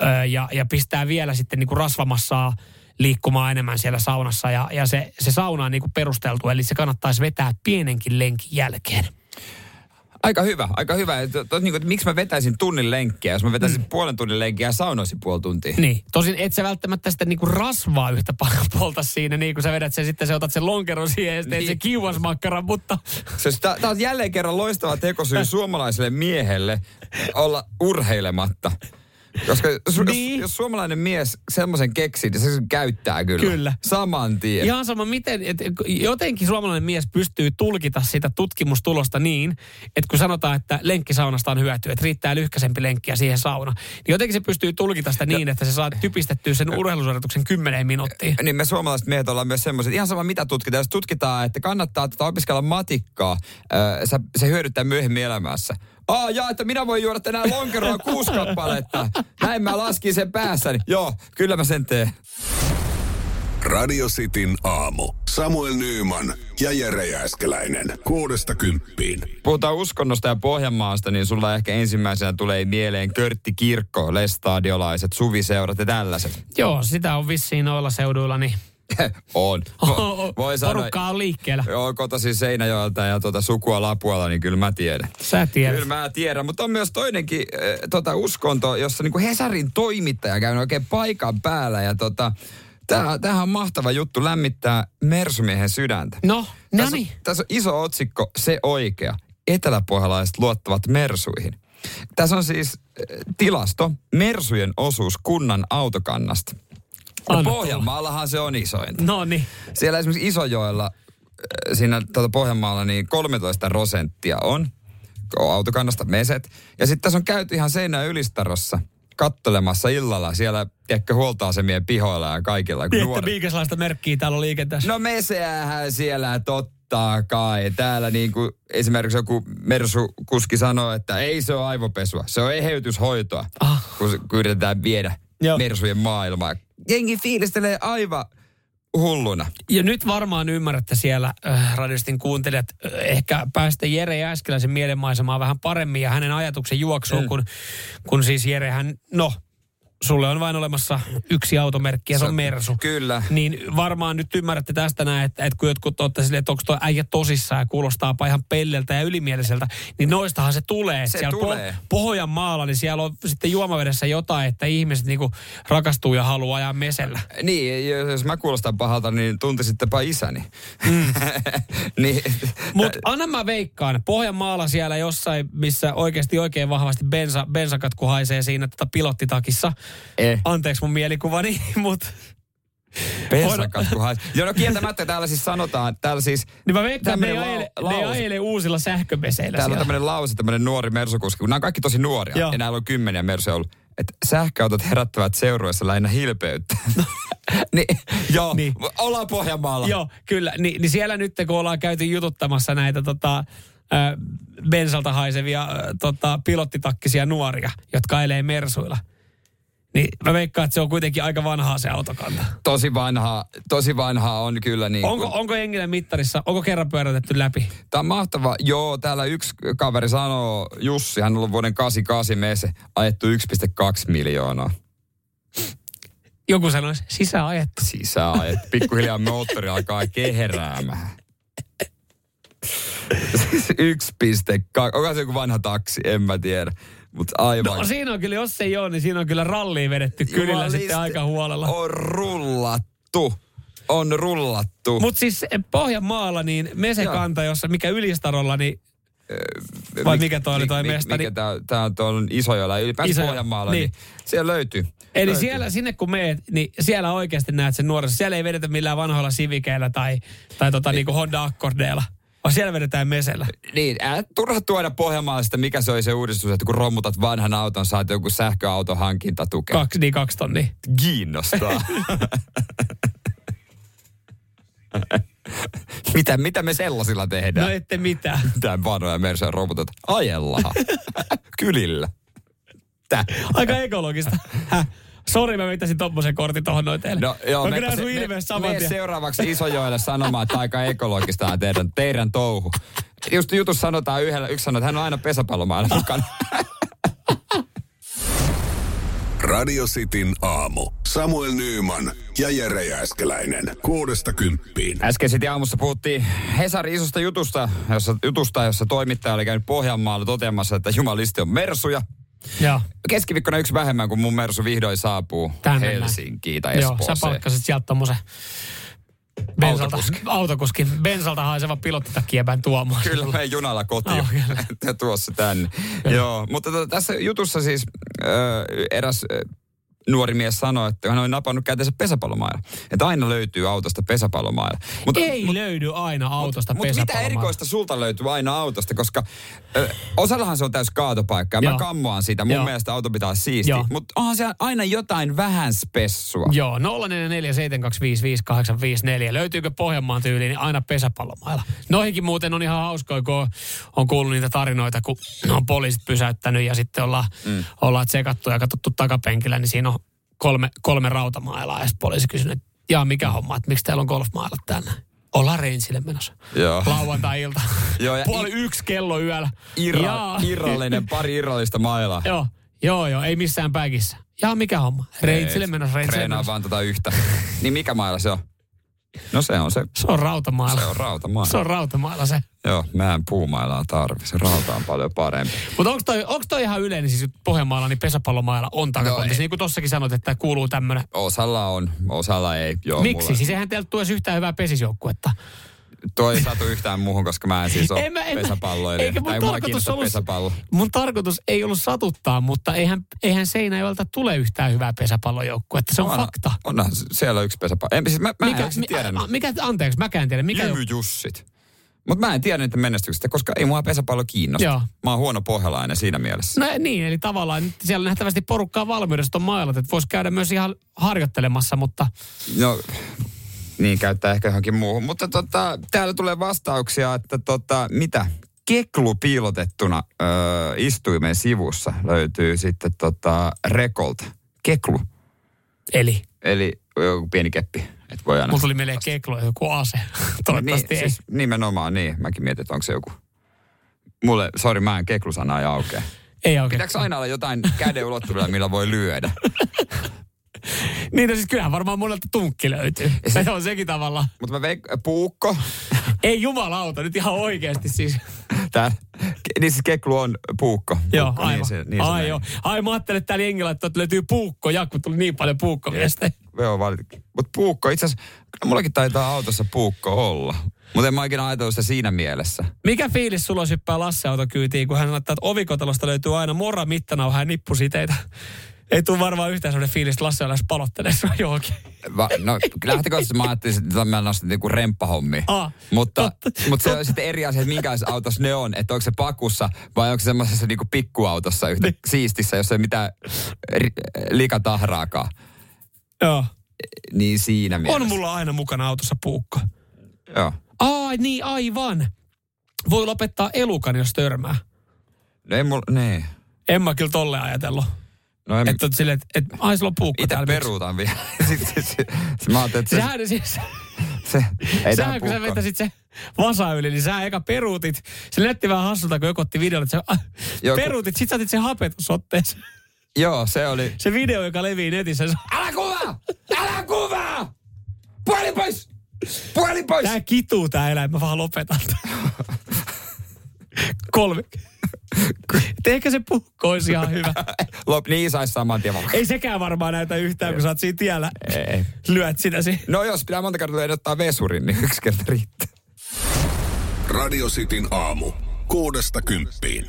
öö, ja, ja pistää vielä sitten niin kuin rasvamassaa liikkumaan enemmän siellä saunassa. Ja, ja se, se sauna on niin kuin perusteltu, eli se kannattaisi vetää pienenkin lenkin jälkeen. Aika hyvä, aika hyvä. Et, to, niin kuin, miksi mä vetäisin tunnin lenkkiä, jos mä vetäisin mm. puolen tunnin lenkkiä ja saunoisin puoli tuntia. Niin, tosin et sä välttämättä sitä niinku rasvaa yhtä paljon polta siinä, niin kun sä vedät sen sitten, sä otat sen lonkeron siihen ja sitten Niin. sen kiuasmakkaran, mutta Tämä on jälleen kerran loistava tekosyy suomalaiselle miehelle olla urheilematta. Koska su, Niin. jos, jos suomalainen mies semmoisen keksii, niin se sen käyttää kyllä. Kyllä. Saman tien. ihan sama miten, että jotenkin suomalainen mies pystyy tulkita sitä tutkimustulosta niin, että kun sanotaan, että lenkkisaunasta on hyötyä, että riittää lyhkäisempi lenkki ja siihen sauna, niin jotenkin se pystyy tulkita sitä niin, että se saa typistettyä sen urheilusuorituksen kymmeneen minuuttiin. Niin me suomalaiset miehet ollaan myös semmoiset, ihan sama mitä tutkitaan, jos tutkitaan, että kannattaa tota opiskella matikkaa, se hyödyttää myöhemmin elämässä. Aa, jaa, että minä voin juoda tänään lonkeroa kuusi kappaletta. Näin mä laskin sen päässäni. Joo, kyllä mä sen teen. Radio Cityn aamu. Samuel Nyyman ja Jere Jääskeläinen. Kuudesta kymppiin. Puhutaan uskonnosta ja Pohjanmaasta, niin sulla ehkä ensimmäisenä tulee mieleen Körtti Kirkko, lestadiolaiset, suviseurat ja tällaiset. Joo, sitä on vissiin noilla seuduilla, niin on. Vo, Voi sanoa, porukka on liikkeellä. Joo, kotoisin Seinäjoelta ja tuota sukua Lapualla, niin kyllä mä tiedän. Sä tiedät. Kyllä mä tiedän, mutta on myös toinenkin äh, tota, uskonto, jossa niin kuin Hesarin toimittaja käy oikein paikan päällä ja tota, Tämähän on mahtava juttu lämmittää Mersumiehen sydäntä. No, no niin. Tässä on iso otsikko, se oikea. Eteläpohjalaiset luottavat Mersuihin. Tässä on siis tilasto, Mersujen osuus kunnan autokannasta. No Pohjanmaallahan se on isoin. No niin. Siellä esimerkiksi Isojoella, siinä tuota Pohjanmaalla, niin 13 prosenttia on autokannasta meset. Ja sitten tässä on käyty ihan seinä ylistarossa kattelemassa illalla siellä, tiedätkö, huoltoasemien pihoilla ja kaikilla. Niin, että minkälaista merkkiä täällä on liikenteessä? No meseähän siellä totta kai. Täällä niin kuin esimerkiksi joku Mersu-kuski sanoo, että ei se ole aivopesua, se on eheytyshoitoa, ah. kun, kun yritetään viedä Joo. Mersujen maailmaa. Jengi fiilistelee aivan hulluna. Ja nyt varmaan ymmärrätte siellä äh, radiostin kuuntelijat, äh, ehkä päästä Jere Jääskeläisen mielenmaisemaan vähän paremmin ja hänen ajatuksen juoksuun, mm. kun, kun siis Jere hän, no sulle on vain olemassa yksi automerkki ja se on Mersu. Kyllä. Niin varmaan nyt ymmärrätte tästä näin, että, että kun jotkut olette silleen, että onko tuo äijä tosissaan ja kuulostaa ihan pelleltä ja ylimieliseltä, niin noistahan se tulee. Se siellä tulee. Po- Pohjanmaalla, niin siellä on sitten juomavedessä jotain, että ihmiset niinku rakastuu ja haluaa ajaa mesellä. Niin, jos mä kuulostan pahalta, niin tuntisittepa isäni. Mm. niin. Mutta anna mä veikkaan, Pohjanmaalla siellä jossain, missä oikeasti oikein vahvasti bensa, bensakatku haisee siinä tota pilottitakissa – Eh. Anteeksi mun mielikuvani, mutta... Pensakatkuhais. Joo, no kieltämättä täällä siis sanotaan, täällä siis... Niin mä veikkaan, ne, ajele, ne ajele uusilla sähköpeseillä Täällä siellä. on tämmöinen lause, tämmöinen nuori mersukuski, kun nämä on kaikki tosi nuoria, Joo. ja näillä on kymmeniä mersuja ollut. Että sähköautot herättävät seurueessa lähinnä hilpeyttä. niin, joo, niin. ollaan Pohjanmaalla. Joo, kyllä. Ni, niin siellä nyt, kun ollaan käyty jututtamassa näitä tota, äh, bensalta haisevia äh, tota, pilottitakkisia nuoria, jotka ajelee mersuilla – niin mä veikkaan, että se on kuitenkin aika vanhaa se autokanta. Tosi vanhaa, tosi vanhaa on kyllä niin. Onko, onko Engilän mittarissa, onko kerran pyörätetty läpi? Tämä on mahtava. Joo, täällä yksi kaveri sanoo, Jussi, hän on ollut vuoden 88 mese, ajettu 1,2 miljoonaa. Joku sanoisi, sisäajettu. Sisäajettu. Pikkuhiljaa moottori alkaa keheräämään. 1,2. Onko se joku vanha taksi? En mä tiedä. Mutta aivan. No siinä on kyllä, jos ei ole, niin siinä on kyllä ralliin vedetty kyllä sitten aika huolella. On rullattu. On rullattu. Mutta siis Pohjanmaalla niin mesekanta, jossa mikä Ylistarolla, niin vai Mik, mikä toi oli toi mesta? Mikä tää, tää on tuolla Isojoella, ylipäänsä Iso, Pohjanmaalla, niin. niin siellä löytyy. Eli löytyy. siellä, sinne kun meet, niin siellä oikeasti näet sen nuorissa. Siellä ei vedetä millään vanhoilla sivikeillä tai, tai tota, niin. niinku Honda Accordeilla. Oh, siellä vedetään mesellä. Niin, älä turha tuoda Pohjanmaalista, mikä se oli se uudistus, että kun romutat vanhan auton, saat joku sähköauton hankintatukea. Kaksi, niin kaksi tonni. Kiinnostaa. mitä, mitä me sellaisilla tehdään? No ette mitään. Mitään vanhoja Mercedes romutat. Ajellahan. Kylillä. Tää. Aika ekologista. Häh? Sori, mä vetäisin tommosen kortin tohon noin teille. No, joo, Onko me, sun saman tien? seuraavaksi Isojoelle sanomaan, että aika ekologista on teidän, teidän touhu. Just jutus sanotaan yhdellä, yksi sanoo, että hän on aina pesäpallomailla mukana. Radio Cityn aamu. Samuel Nyyman ja Jere Jääskeläinen. Kuudesta kymppiin. Äsken sitten aamussa puhuttiin Hesarin isosta jutusta, jossa, jutusta, jossa toimittaja oli käynyt Pohjanmaalla toteamassa, että jumalisti on mersuja. Joo. Keskiviikkona yksi vähemmän, kun mun Mersu vihdoin saapuu Tähän Helsinkiin tai Espooseen. Joo, sä palkkasit sieltä tommosen Bensalta, autokuski. autokuskin, bensalta haiseva pilottitakkiepän tuomaan. Kyllä, me junalla kotiin. Oh, ja tuossa tänne. Joo, mutta to, tässä jutussa siis äh, eräs nuori mies sanoi, että hän oli napannut käteensä pesäpallomailla. Että aina löytyy autosta pesäpallomailla. Mutta, Ei mut, löydy aina autosta Mutta mut mitä erikoista sulta löytyy aina autosta, koska ö, osallahan se on täys kaatopaikka ja mä kammoan siitä. Mun Joo. mielestä auto pitää olla siisti. Mutta onhan se aina jotain vähän spessua. Joo, 0447255854. Löytyykö Pohjanmaan tyyliin niin aina pesäpallomailla? Noihinkin muuten on ihan hauskoa, kun on kuullut niitä tarinoita, kun on poliisit pysäyttänyt ja sitten ollaan, mm. ollaan tsekattu ja katsottu takapenkillä, niin siinä on kolme, kolme rautamailaa ja sitten poliisi kysynyt, että Jaa, mikä homma, että miksi täällä on golfmailat tänne? Ollaan Reinsille menossa. Joo. Lauantai-ilta. Joo, ja Puoli i- yksi kello yöllä. Irra, Jaa. irrallinen, pari irrallista mailaa. joo, joo, joo, ei missään päkissä. Jaa, mikä homma? Reinsille Ei, menossa, Reinsille Treenaa menossa. vaan tota yhtä. niin mikä maila se on? No se on se. Se on rautamailla. Se on rautamaila. Se on rautamailla se. Joo, mä en puumailaa tarvi. Se rauta on paljon parempi. Mutta onko toi, onks toi ihan yleinen, siis Pohjanmaalla, niin pesäpallomailla on takakontissa. ei. niin kuin tossakin sanoit, että kuuluu tämmöinen. Osalla on, osalla ei. Joo, Miksi? mulla- Siis eihän teiltä tule yhtään hyvää pesisjoukkuetta. Toi ei satu yhtään muuhun, koska mä en siis ole En mä- en pesäpalloilija. eikä mun Tai tarkoitus ollut- pesäpallo. Mun tarkoitus ei ollut satuttaa, mutta eihän, eihän Seinäjoelta tule yhtään hyvää pesäpallojoukkuetta. Se on Onhan- fakta. Onhan siellä yksi pesäpallo. En, siis mä, mä mikä, en mikä, tiedä. a, mikä, anteeksi, mäkään en tiedä. Mikä Jymy Jussit. Mutta mä en tiedä niiden menestyksestä, koska ei mua pesäpallo kiinnosta. Joo. Mä oon huono pohjalainen siinä mielessä. No niin, eli tavallaan nyt siellä nähtävästi porukkaa valmiudesta on mailat, että voisi käydä myös ihan harjoittelemassa, mutta No, niin käyttää ehkä johonkin muuhun. Mutta tota, täällä tulee vastauksia, että tota, mitä? Keklu piilotettuna öö, istuimen sivussa löytyy sitten tota, Rekolta. Keklu. eli. Eli joku pieni keppi. Et voi aina... Mulla tuli mieleen keklo ja joku ase. Toivottavasti niin, ei. siis nimenomaan niin. Mäkin mietin, että onko se joku... Mulle, sori, mä en keklusanaa ja aukea. Ei oikein. Pitääkö aina olla jotain käden ulottuvilla, millä voi lyödä? Niin, no siis kyllähän varmaan monelta tunkki löytyy. Se on sekin tavalla. Mutta mä veik- puukko. Ei jumalauta, nyt ihan oikeasti siis. Tää, niin siis keklu on puukko. Joo, puukko, aivan. Niin se, niin se Ai joo. Ai mä ajattelin, että täällä jengillä, että löytyy puukko, ja kun tuli niin paljon puukkoviestejä. Joo. Mutta puukko, itse asiassa, mullakin taitaa autossa puukko olla. Mutta en mä ikinä ajatellut sitä siinä mielessä. Mikä fiilis sulla olisi hyppää Lasse autokyytiin, kun hän laittaa, että ovikotalosta löytyy aina mora mittanauha ja nippusiteitä. Ei tule varmaan yhtään sellainen fiilis, että Lasse on lähes palottelee sua johonkin. Va, no, lähtökohtaisesti mä ajattelin, että mä nostin niinku remppahommi. Aa, mutta, totta, mutta se on sitten eri asia, että minkälaisessa autossa ne on. Että onko se pakussa vai onko se semmoisessa niinku pikkuautossa yhtä Niin. siistissä, jossa ei mitään ri, likatahraakaan. Joo. Niin siinä mielessä. On mulla aina mukana autossa puukko. Joo. Ai niin, aivan. Voi lopettaa elukan, jos törmää. No ei mulla, niin. En mä kyllä tolle ajatellut. No en, Että on silleen, että et, ai sulla on puukko itse peruutan vielä. Sitten se, se, mä ajattelin, että se, Sehän, siis, se, ei sähän kun sä vetäsit se vasa yli, niin sä eka peruutit. Se näytti vähän hassulta, kun joku otti videolle, että sä ah, Joo, kun- peruutit, sit sä otit sen hapetusotteeseen. Joo, se oli. Se video, joka levii netissä. se- Älä kuvaa! Älä kuvaa! Puhelin pois! Puhelin pois! Tää kituu tää eläin, mä vaan lopetan. Kolme. Ehkä se puukko olisi ihan hyvä. Lop, niin saisi saman tien. Ei sekään varmaan näytä yhtään, kun sä oot siinä tiellä. Ei. Lyöt sitä siinä. No jos pitää monta kertaa ehdottaa vesurin, niin yksi kerta riittää. Radio Cityn aamu. Kuudesta kymppiin.